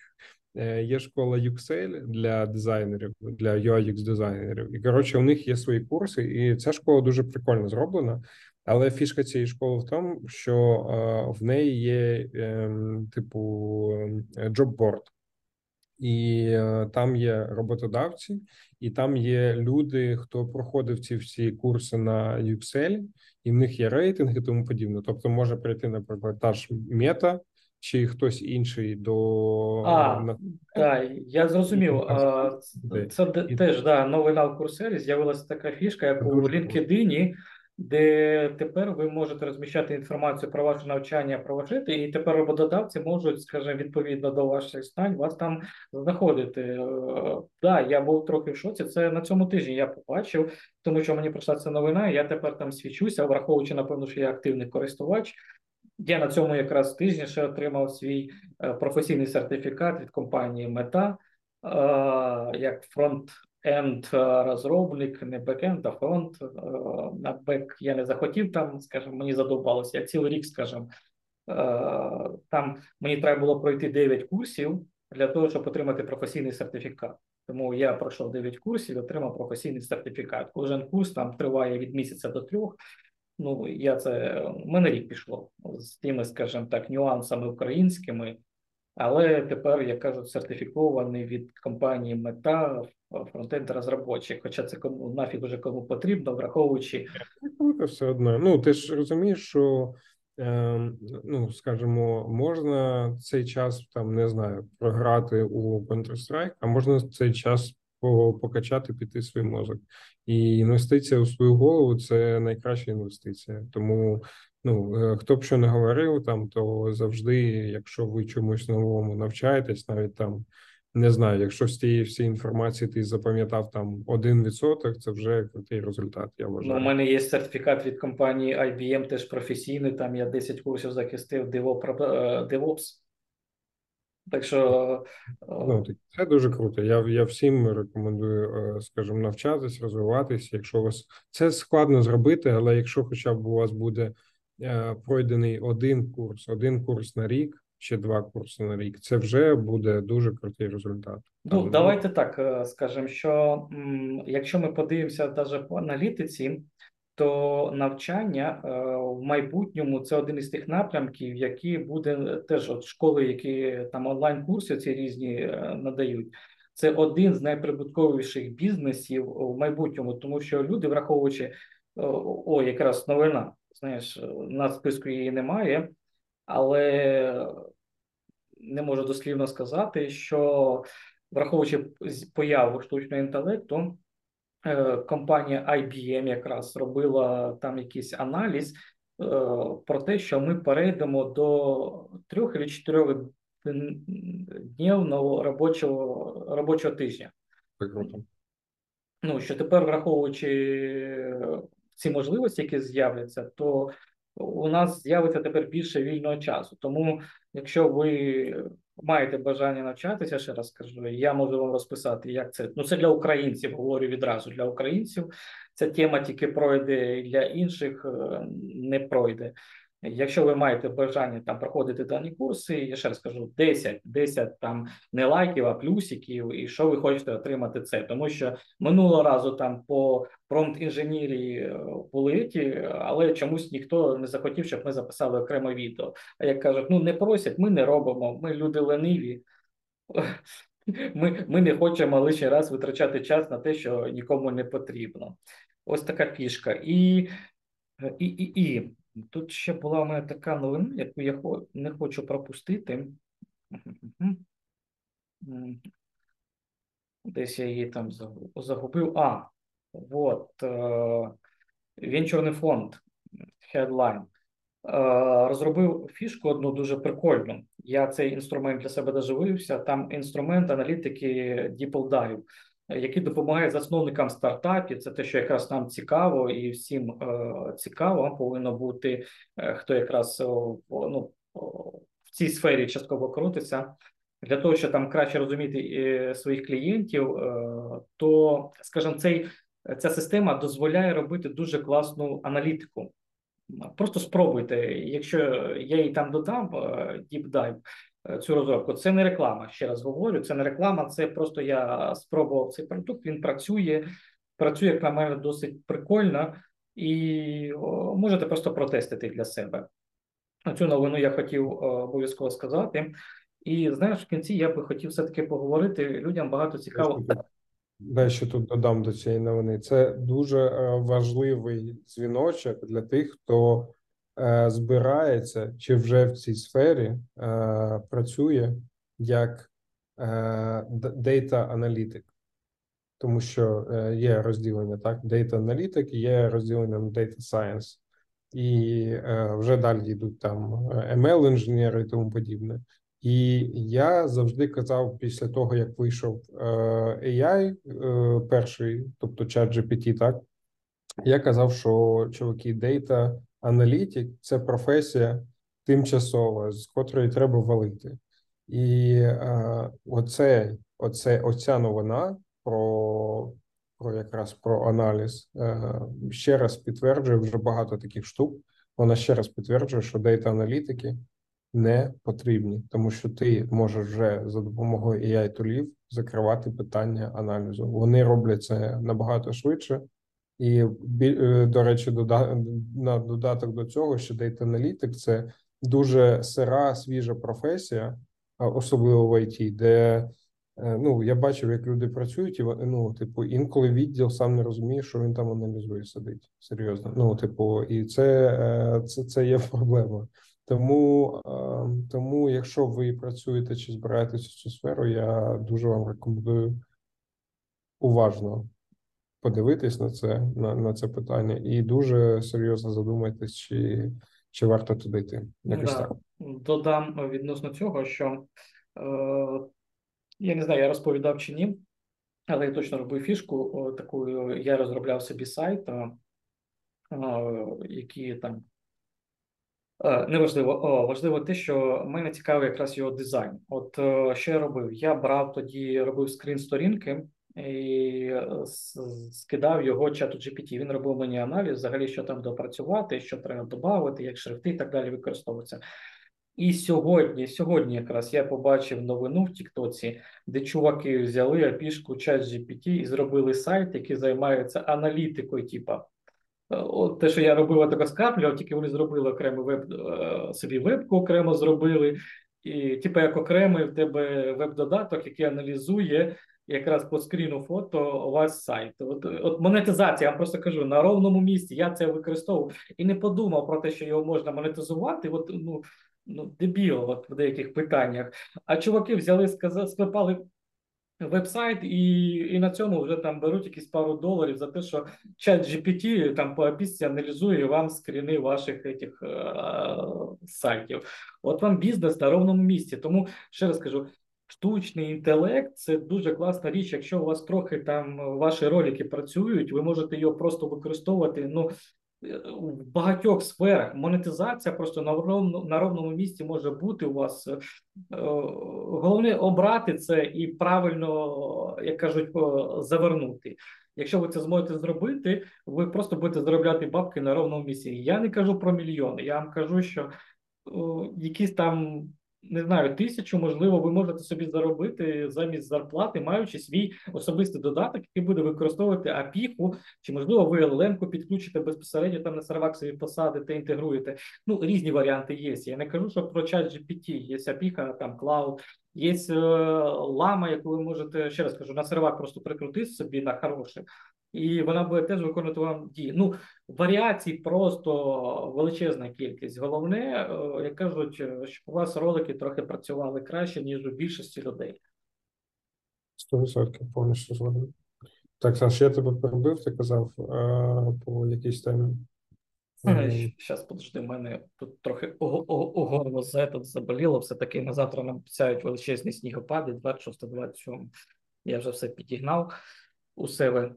Е, Є школа UXL для дизайнерів, для UX дизайнерів. І коротше, у них є свої курси, і ця школа дуже прикольно зроблена. Але фішка цієї школи в тому, що е, в неї є ем, типу джобборд. І е, там є роботодавці, і там є люди, хто проходив ці всі курси на UXL, і в них є рейтинг і тому подібне. Тобто може прийти, наприклад, та ж мета чи хтось інший до А, на- Так, я зрозумів. Це І- теж да, новина в курсері. З'явилася така фішка, як у. LinkedIn, де тепер ви можете розміщати інформацію про ваше навчання, про ваше і тепер роботодавці можуть, скажімо, відповідно до ваших знань, вас там знаходити. Е, Да, я був трохи в шоці. Це на цьому тижні я побачив, тому що мені прийшла ця новина. Я тепер там свічуся, враховуючи, напевно, що я активний користувач. Я на цьому якраз тижні ще отримав свій е, професійний сертифікат від компанії Мета як фронт-енд е, розробник, не бек-енд, а фронт. На бек я не захотів там, скажімо, мені задовбалося. Я цілий рік, скажімо, е, там мені треба було пройти 9 курсів для того, щоб отримати професійний сертифікат. Тому я пройшов 9 курсів і отримав професійний сертифікат. Кожен курс там триває від місяця до трьох. Ну, я це у мене рік пішло з тими, скажімо так, нюансами українськими, але тепер, як кажуть, сертифікований від компанії Мета фронтенд розробочий. Хоча це кому нафіг уже кому потрібно, враховуючи Круто все одно. Ну ти ж розумієш, що е, ну скажімо, можна цей час там не знаю програти у Counter-Strike, а можна цей час покачати, піти свій мозок. І інвестиція у свою голову це найкраща інвестиція. Тому ну е, хто б що не говорив, там то завжди, якщо ви чомусь новому навчаєтесь, навіть там. Не знаю, якщо з тієї всієї інформації ти запам'ятав там один відсоток, це вже крутий результат. Я ну, у мене є сертифікат від компанії IBM, теж професійний. Там я 10 курсів захистив DevOps. е, Так що е, Ну, це дуже круто. Я, я всім рекомендую, е, скажімо, навчатись, розвиватись. Якщо у вас це складно зробити, але якщо хоча б у вас буде пройдений один курс, один курс на рік, ще два курси на рік, це вже буде дуже крутий результат. Ну, Там, давайте так е, скажемо, що якщо ми подивимося навіть по аналітиці, то навчання е, в майбутньому це один із тих напрямків, які буде теж от школи, які там онлайн-курси ці різні е, надають. Це один з найприбутковіших бізнесів в майбутньому, тому що люди, враховуючи, о, якраз новина, знаєш, на списку її немає, але не можу дослівно сказати, що враховуючи появу штучного інтелекту, е, компанія IBM якраз робила там якийсь аналіз е, про те, що ми перейдемо до трьох чи чотирьох днів робочого робочого тижня. Ну що тепер, враховуючи ці можливості, які з'являться, то у нас з'явиться тепер більше вільного часу. Тому, якщо ви маєте бажання навчатися, ще раз кажу, я можу вам розписати, як це ну це для українців. Говорю відразу для українців. Ця тема тільки пройде для інших е, не пройде. Якщо ви маєте бажання там проходити дані курси, я ще раз кажу 10, 10 там не лайків, а плюсиків, і що ви хочете отримати це, тому що минулого разу там по промпт інженерії е, були ті, але чомусь ніхто не захотів, щоб ми записали окреме відео. А як кажуть, ну не просять, ми не робимо. Ми люди лениві. Ми ми не хочемо лише раз витрачати час на те, що нікому не потрібно. Ось така фішка. І і, і, і Тут ще була у мене така новина, яку я не хочу пропустити. Десь я її там загубив. А, от е, венчурний фонд Headline е, розробив фішку одну дуже прикольну. Я цей інструмент для себе доживився. Там інструмент аналітики Deep Які допомагають засновникам стартапів. Це те, що якраз нам цікаво, і всім е, цікаво повинно бути, е, хто якраз ну, в цій сфері частково крутиться. Для того, щоб там краще розуміти е, своїх клієнтів, то, скажімо, цей, ця система дозволяє робити дуже класну аналітику. Просто спробуйте, якщо я їй там додам Deep Dive, Е, цю розробку. Це не реклама. Ще раз говорю, це не реклама, це просто я спробував цей продукт. Він працює, працює, як на мене, досить прикольно, і можете просто протестити для себе. Цю новину я хотів обов'язково сказати. І знаєш, в кінці я би хотів все-таки поговорити. Людям багато цікаво. Ще тут додам до цієї новини. Це дуже е, важливий дзвіночок для тих, хто Е, збирається чи вже в цій сфері е, працює як дейта аналітик, тому що е, є розділення так: дейта аналітик, є розділення на Data Science, і вже далі йдуть там ml інженери і тому подібне. І я завжди казав після того, як вийшов AI перший, тобто чат GPT, так? Я казав, що чуваки, дейта аналітик це професія тимчасова, з котрої треба валити. І е, оце, оце, оця новина про про якраз про аналіз е, ще раз підтверджує вже багато таких штук. Вона ще раз підтверджує, що дейта аналітики не потрібні, тому що ти можеш вже за допомогою ai тулів закривати питання аналізу. Вони роблять це набагато швидше. І е, до речі, на додаток до цього, що Data Analytic – це дуже сира, свіжа професія, особливо в IT, де е, ну я бачив, як люди працюють, і ну, типу, інколи відділ сам не розуміє, що він там аналізує, сидить серйозно. Ну, типу, і це е, це, це є проблема. Тому, тому, якщо ви працюєте чи збираєтесь в цю сферу, я дуже вам рекомендую уважно подивитись на це на на це питання, і дуже серйозно задумайтесь, чи чи варто туди йти. Якось да. так додам відносно цього, що е, я не знаю, я розповідав чи ні, але я точно робив фішку. О, таку я розробляв собі сайт, е, які там. Е, неважливо, О, важливо те, що мене цікавий якраз його дизайн. От е, що я робив? Я брав тоді, робив скрін сторінки і е, скидав його чату GPT. Він робив мені аналіз, взагалі, що там допрацювати, що треба додати, як шрифти і так далі використовуються. І сьогодні, сьогодні якраз я побачив новину в Тіктоці, де чуваки взяли апішку чат GPT і зробили сайт, який займається аналітикою, типа. Е, от те, що я робив, тако скаплював, тільки вони зробили окремий веб е, собі вебку окремо зробили, і типу як окремий в тебе веб-додаток, який аналізує якраз по скріну фото у вас сайт. От от монетизація, я просто кажу, на ровному місці я це використовував і не подумав про те, що його можна монетизувати. От ну ну дебіл от в деяких питаннях. А чуваки взяли, сказали, склепали веб-сайт, і і на цьому вже там беруть якісь пару доларів за те, що чат GPT там по описці аналізує вам скріни ваших этих, е- сайтів. От вам бізнес на ровному місці. Тому ще раз кажу. Штучний інтелект це дуже класна річ. Якщо у вас трохи там ваші ролики працюють, ви можете його просто використовувати. Ну в багатьох сферах монетизація просто на ровному, на ровному місці може бути у вас. Е, головне обрати це і правильно, як кажуть, завернути. Якщо ви це зможете зробити, ви просто будете заробляти бабки на ровному місці. Я не кажу про мільйони. Я вам кажу, що якісь там не знаю, тисячу, можливо, ви можете собі заробити замість зарплати, маючи свій особистий додаток, який буде використовувати апіку, чи можливо ви LLM підключите безпосередньо там на сервак собі посадите, інтегруєте. Ну різні варіанти є. Я не кажу, що про чат GPT, є апіка, там клауд, є е, лама, яку ви можете ще раз кажу, на сервак просто прикрутити собі на хороший і вона буде теж виконувати вам дії. Ну, варіацій просто величезна кількість. Головне, е, як кажуть, щоб у вас ролики трохи працювали краще, ніж у більшості людей. 100% повністю згоден. Так, Саш, я тебе перебив, ти казав а, по якійсь темі. Зараз, подожди, в мене тут трохи горло заболіло. Все-таки на завтра нам обіцяють величезні снігопади, 26-27. Я вже все підігнав у себе.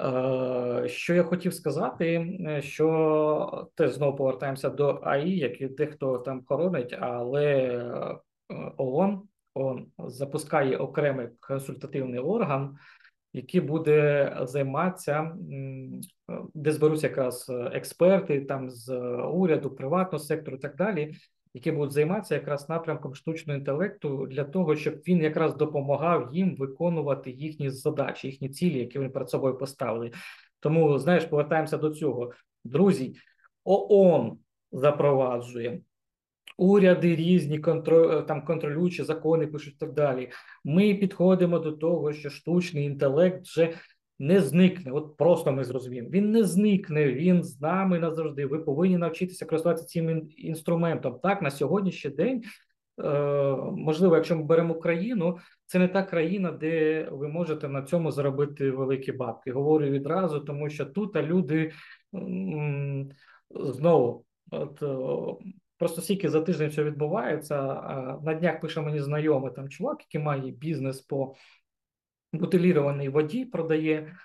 Е, що я хотів сказати, е, що теж знову повертаємося до АІ, як і тих, хто там хоронить, але е, ООН, ООН запускає окремий консультативний орган, який буде займатися, де зберуться якраз експерти там з уряду, приватного сектору і так далі, які будуть займатися якраз напрямком штучного інтелекту для того, щоб він якраз допомагав їм виконувати їхні задачі, їхні цілі, які вони перед собою поставили. Тому знаєш, повертаємося до цього, друзі. ООН запроваджує. Уряди різні контроль, там контролюючі закони пишуть так далі. Ми підходимо до того, що штучний інтелект вже не зникне. От просто ми зрозуміємо. Він не зникне, він з нами назавжди. Ви повинні навчитися користуватися цим інструментом. Так, на сьогоднішній день. Е, можливо, якщо ми беремо Україну, це не та країна, де ви можете на цьому заробити великі бабки. Говорю відразу, тому що тут люди знову от просто скільки за тиждень все відбувається. На днях пише мені знайомий там чувак, який має бізнес по бутилірованій воді продає.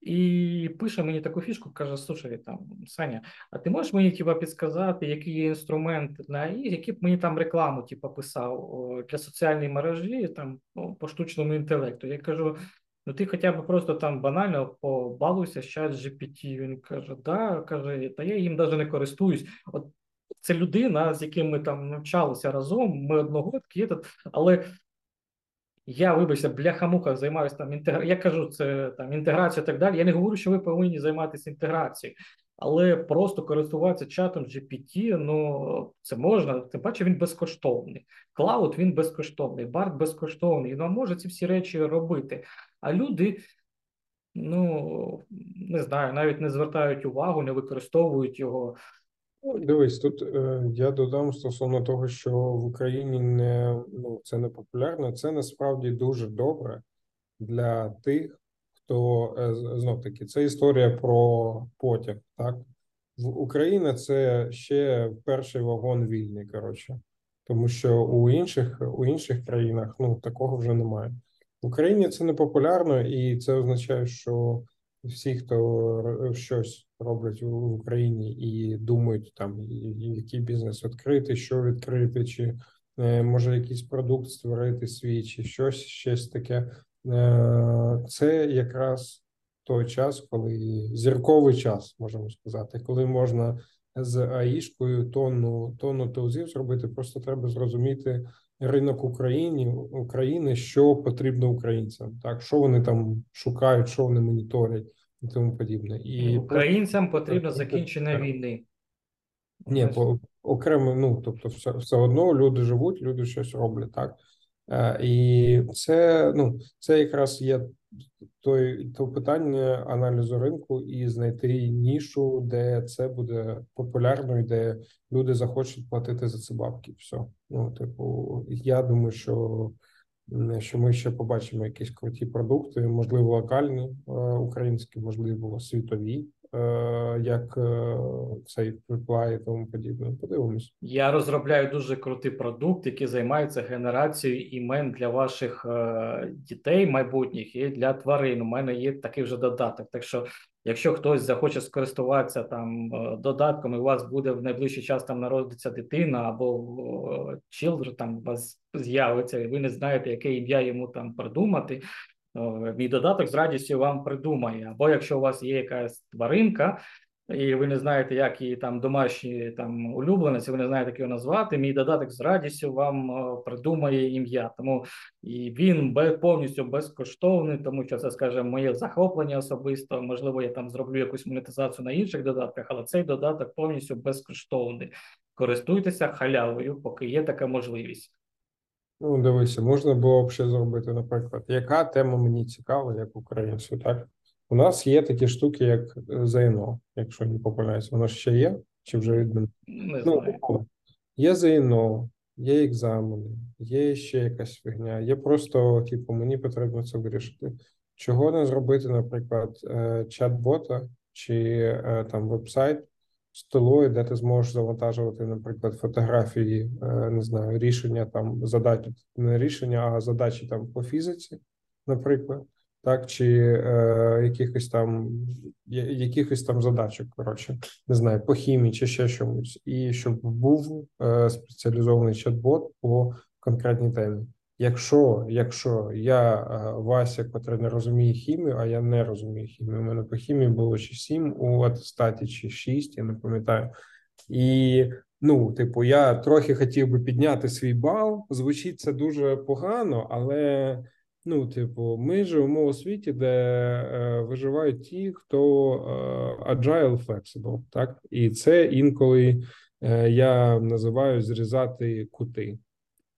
І пише мені таку фішку, каже: слушай, там Саня, а ти можеш мені типа, підсказати, який є інструмент на і який б мені там рекламу типа, писав для соціальної мережі там ну, по штучному інтелекту? Я кажу: ну ти хоча б просто там банально побалуйся чат GPT. Він каже, да, каже, та я їм навіть не користуюсь. От це людина, з яким ми там навчалися разом, ми одногодки, але я, вибачте, бляха-муха займаюся там інтегра... Я кажу, це там інтеграція і так далі. Я не говорю, що ви повинні займатися інтеграцією, але просто користуватися чатом GPT, ну це можна. Тим паче він безкоштовний. Claude він безкоштовний, Bard безкоштовний. Він може ці всі речі робити. А люди. Ну не знаю, навіть не звертають увагу, не використовують його. Ну, дивись, тут е, я додам стосовно того, що в Україні не ну це не популярно. Це насправді дуже добре для тих, хто е, знов таки це історія про потяг. Так в Україні це ще перший вагон вільний. Коротше, тому що у інших у інших країнах ну такого вже немає. В Україні це не популярно, і це означає, що всі, хто щось роблять в Україні і думають там, який бізнес відкрити, що відкрити, чи е, може якийсь продукт створити свій, чи щось щось таке. Е, це якраз той час, коли зірковий час, можемо сказати, коли можна з аїшкою тонну тонну тузів зробити. Просто треба зрозуміти ринок України України, що потрібно українцям, так що вони там шукають, що вони моніторять і тому подібне. І українцям потрібно закінчення війни. Ні, по окремо, ну тобто, все все одно люди живуть, люди щось роблять, так е, і це ну це якраз є той то питання аналізу ринку і знайти нішу, де це буде популярно, і де люди захочуть платити за це бабки. Все, ну типу, я думаю, що що ми ще побачимо якісь круті продукти, можливо, локальні е, українські, можливо, світові, як е, цей Reply і тому подібне. Подивимось. Я розробляю дуже крутий продукт, який займається генерацією імен для ваших е, дітей майбутніх і для тварин. У мене є такий вже додаток. Так що, якщо хтось захоче скористуватися там е, додатком, і у вас буде в найближчий час там народиться дитина або е, children, там у вас з'явиться, і ви не знаєте, яке ім'я йому там придумати. Е, Мій додаток з радістю вам придумає. Або якщо у вас є якась тваринка, і ви не знаєте, як її там домашні там улюбленець, ви не знаєте, як його назвати. Мій додаток з радістю вам е, придумає ім'я. Тому і він повністю безкоштовний, тому що це, скажімо, моє захоплення особисто. Можливо, я там зроблю якусь монетизацію на інших додатках, але цей додаток повністю безкоштовний. Користуйтеся халявою, поки є така можливість. Ну, дивися, можна було б ще зробити, наприклад, яка тема мені цікава, як українцю, так? У нас є такі штуки, як е, ЗНО, якщо не попадається. Воно ще є, чи вже відмінено? Не Ну, знаю. є ЗНО, є екзамени, є ще якась фігня. Є просто, типу, мені потрібно це вирішити. Чого не зробити, наприклад, е, чат-бота чи е, там веб-сайт з тилою, де ти зможеш завантажувати, наприклад, фотографії, е, не знаю, рішення там задачі, не рішення, а задачі там по фізиці, наприклад. Так, чи е, якихось там якихось там задачок, коротше, не знаю, по хімії чи ще чомусь, і щоб був е, спеціалізований чат-бот по конкретній темі. Якщо, якщо я е, Вася, котрий не розуміє хімію, а я не розумію хімію, у мене по хімії було чи 7 у атестаті, чи 6, я не пам'ятаю. І ну, типу, я трохи хотів би підняти свій бал. Звучить це дуже погано, але ну, типу, ми живемо у світі, де е, виживають ті, хто е, agile flexible, так? І це інколи е, я називаю зрізати кути.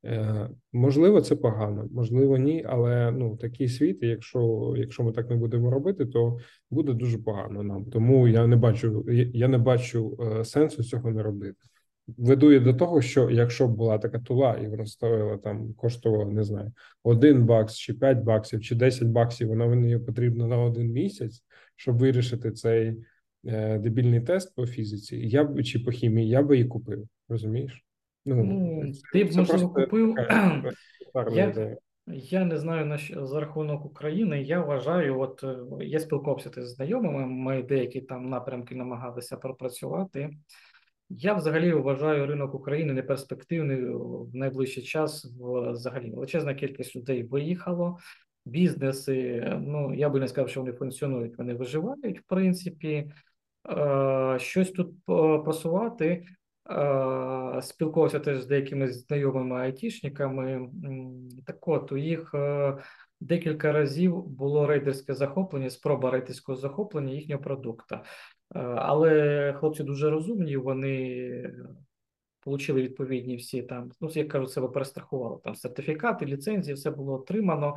Е, можливо, це погано, можливо, ні, але ну такий світ, якщо, якщо ми так не будемо робити, то буде дуже погано нам. Тому я не бачу, я не бачу е, сенсу цього не робити. Веду я до того, що якщо б була така тула, і вона стоїла там, коштувала, не знаю, один бакс, чи 5 баксів, чи 10 баксів, вона мені потрібна на один місяць, щоб вирішити цей е, дебільний тест по фізиці, я б чи по хімії, я би її купив. Розумієш? Ну, ти б, можливо, купив. така Я- Я не знаю на що- за рахунок України. Я вважаю, от е, я спілкувався з знайомими. Ми деякі там напрямки намагалися пропрацювати. Я взагалі вважаю ринок України неперспективний в найближчий час. Взагалі величезна кількість людей виїхало. Бізнеси, ну я би не сказав, що вони функціонують, вони виживають, в принципі. Е, Щось тут е, просувати. Е, Спілкувався теж з деякими знайомими айтішниками. Так от, у їх е, декілька разів було рейдерське захоплення, спроба рейдерського захоплення їхнього продукту. Е, Але хлопці дуже розумні, вони отримали відповідні всі там, ну, як кажуть, себе перестрахували. Там сертифікати, ліцензії, все було отримано.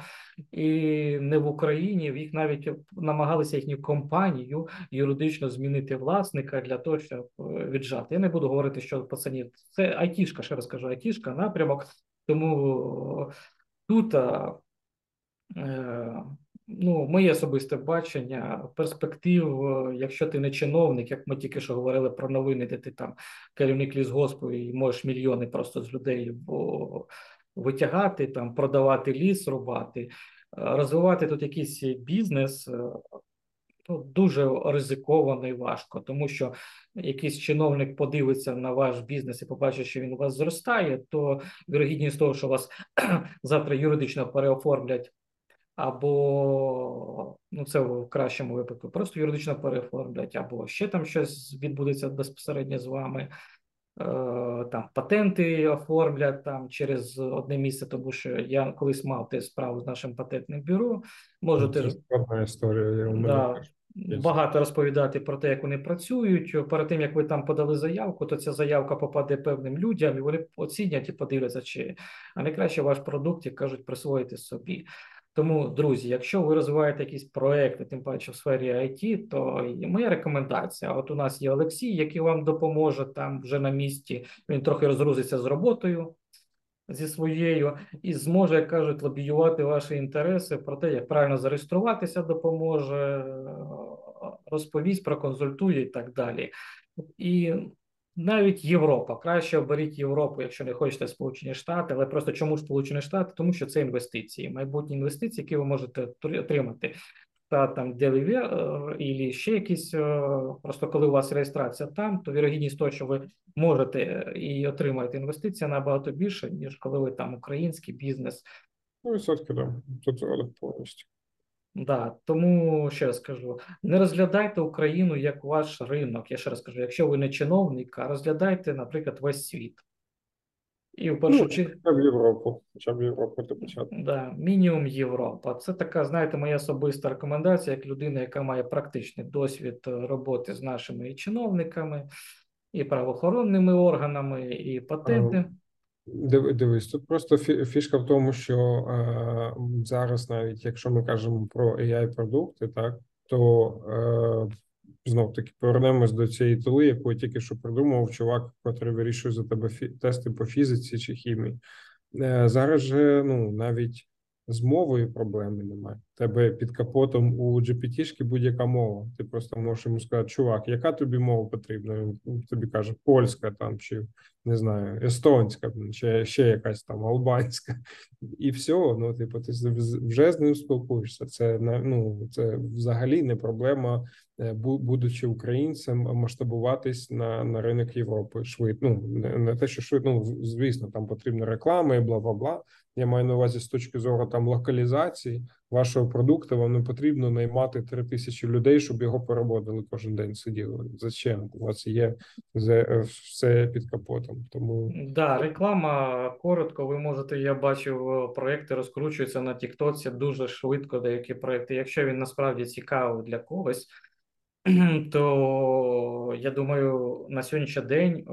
І не в Україні, їх навіть намагалися їхню компанію юридично змінити власника для того, щоб е, віджати. Я не буду говорити, що пацанів. Це айтішка, ще раз кажу, айтішка, напрямок. Тому е, тут. Е, Ну, моє особисте бачення перспектив, е, якщо ти не чиновник, як ми тільки що говорили про новини, де ти там керівник лісгоспу і можеш мільйони просто з людей витягати, там продавати ліс, рубати, е, розвивати тут якийсь бізнес. е, Ну, дуже ризиковано і важко, тому що якийсь чиновник подивиться на ваш бізнес і побачить, що він у вас зростає, то вірогідність того, що вас завтра юридично переоформлять або ну це в кращому випадку, просто юридично переоформлять, або ще там щось відбудеться безпосередньо з вами. Е, Там патенти оформлять там через одне місце, тому що я колись мав те справу з нашим патентним бюро. Можу Це теж складна історія. Я да, багато розповідати про те, як вони працюють. Перед тим як ви там подали заявку, то ця заявка попаде певним людям, і вони оцінять і подивляться, чи а найкраще ваш продукт, як кажуть, присвоїти собі. Тому, друзі, якщо ви розвиваєте якісь проекти, тим паче в сфері IT, то моя рекомендація. От у нас є Олексій, який вам допоможе там вже на місці. Він трохи розгрузиться з роботою. зі своєю і зможе, як кажуть, лобіювати ваші інтереси про те, як правильно зареєструватися, допоможе, розповість, проконсультує і так далі. І навіть Європа. Краще оберіть Європу, якщо не хочете Сполучені Штати, але просто чому Сполучені Штати? Тому що це інвестиції, майбутні інвестиції, які ви можете отримати. Та там Делівер і ще якісь, е, просто коли у вас реєстрація там, то вірогідність того, що ви можете е, і отримаєте інвестиції набагато більше, ніж коли ви там український бізнес. Ну, відсотки, да. Тут повністю. Да, тому ще раз кажу: не розглядайте Україну як ваш ринок. Я ще раз кажу, якщо ви не чиновник, а розглядайте, наприклад, весь світ. І в першу ну, чергу хоча Європу, хоча б Європу до початку. Да, мінімум Європа. Це така, знаєте, моя особиста рекомендація, як людина, яка має практичний досвід е, роботи з нашими і чиновниками, і правоохоронними органами, і патентними. Дивись, тут просто фішка в тому, що е, зараз, навіть якщо ми кажемо про ai продукти, так то е, знов таки повернемось до цієї тули, яку я тільки що придумав чувак, який вирішує за тебе фі тести по фізиці чи хімії. Е, зараз же ну навіть з мовою проблеми немає. Тебе під капотом у GPT-шки будь-яка мова. Ти просто можеш йому сказати, чувак, яка тобі мова потрібна? Він тобі каже, польська там, чи не знаю, естонська, чи ще якась там албанська, і все. Ну, типу, ти вже з ним спілкуєшся. Це ну, це взагалі не проблема, е, будучи українцем, масштабуватись на на ринок Європи швидко. Ну не те, що швидко, ну, звісно, там потрібна реклама і бла бла бла. Я маю на увазі з точки зору там локалізації вашого продукту. Вам не потрібно наймати три тисячі людей, щоб його переводили кожен день. Сиділи. Зачем? У вас є все під капотом. Тому да, реклама коротко. Ви можете. Я бачив, проекти розкручуються на Тіктоці дуже швидко. Деякі проекти. Якщо він насправді цікавий для когось. То я думаю, на сьогоднішній день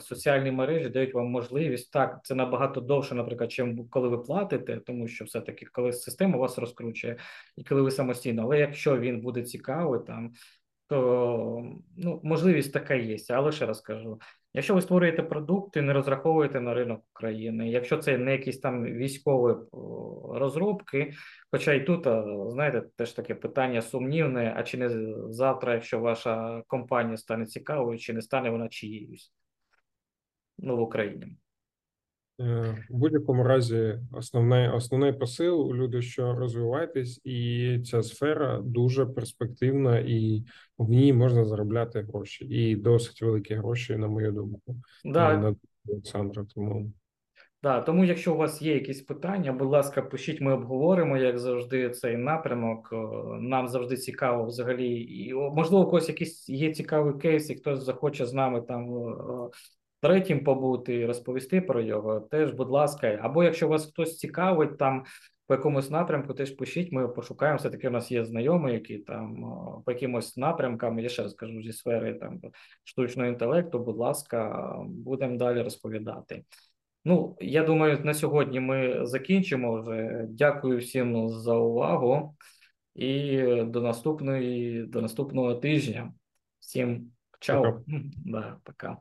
соціальні мережі дають вам можливість так. Це набагато довше, наприклад, чим коли ви платите, тому що все таки, коли система вас розкручує, і коли ви самостійно. Але якщо він буде цікавий, там то ну можливість така є. Але ще раз кажу: якщо ви створюєте продукти, не розраховуєте на ринок України, якщо це не якісь там військові розробки, хоча і тут, знаєте, теж таке питання сумнівне: а чи не завтра, якщо ваша компанія стане цікавою, чи не стане вона чиєюсь? Ну, в Україні. Е, в будь-якому разі, основний основний посил люди, що розвивайтесь, і ця сфера дуже перспективна, і в ній можна заробляти гроші, і досить великі гроші, на мою думку, да. Е, на Олександра. Тому да, тому, якщо у вас є якісь питання, будь ласка, пишіть, ми обговоримо, як завжди, цей напрямок. Нам завжди цікаво взагалі, і можливо, у когось якийсь є цікавий кейс, і хтось захоче з нами там третім побути, і розповісти про його, теж, будь ласка, або якщо вас хтось цікавить там по якомусь напрямку, теж пишіть, ми пошукаємо. Все таки у нас є знайомі, які там по якимось напрямкам, я ще раз кажу, зі сфери там штучного інтелекту, будь ласка, будемо далі розповідати. Ну, я думаю, на сьогодні ми закінчимо вже. Дякую всім за увагу і до наступної, до наступного тижня. Всім чао. Да, пока.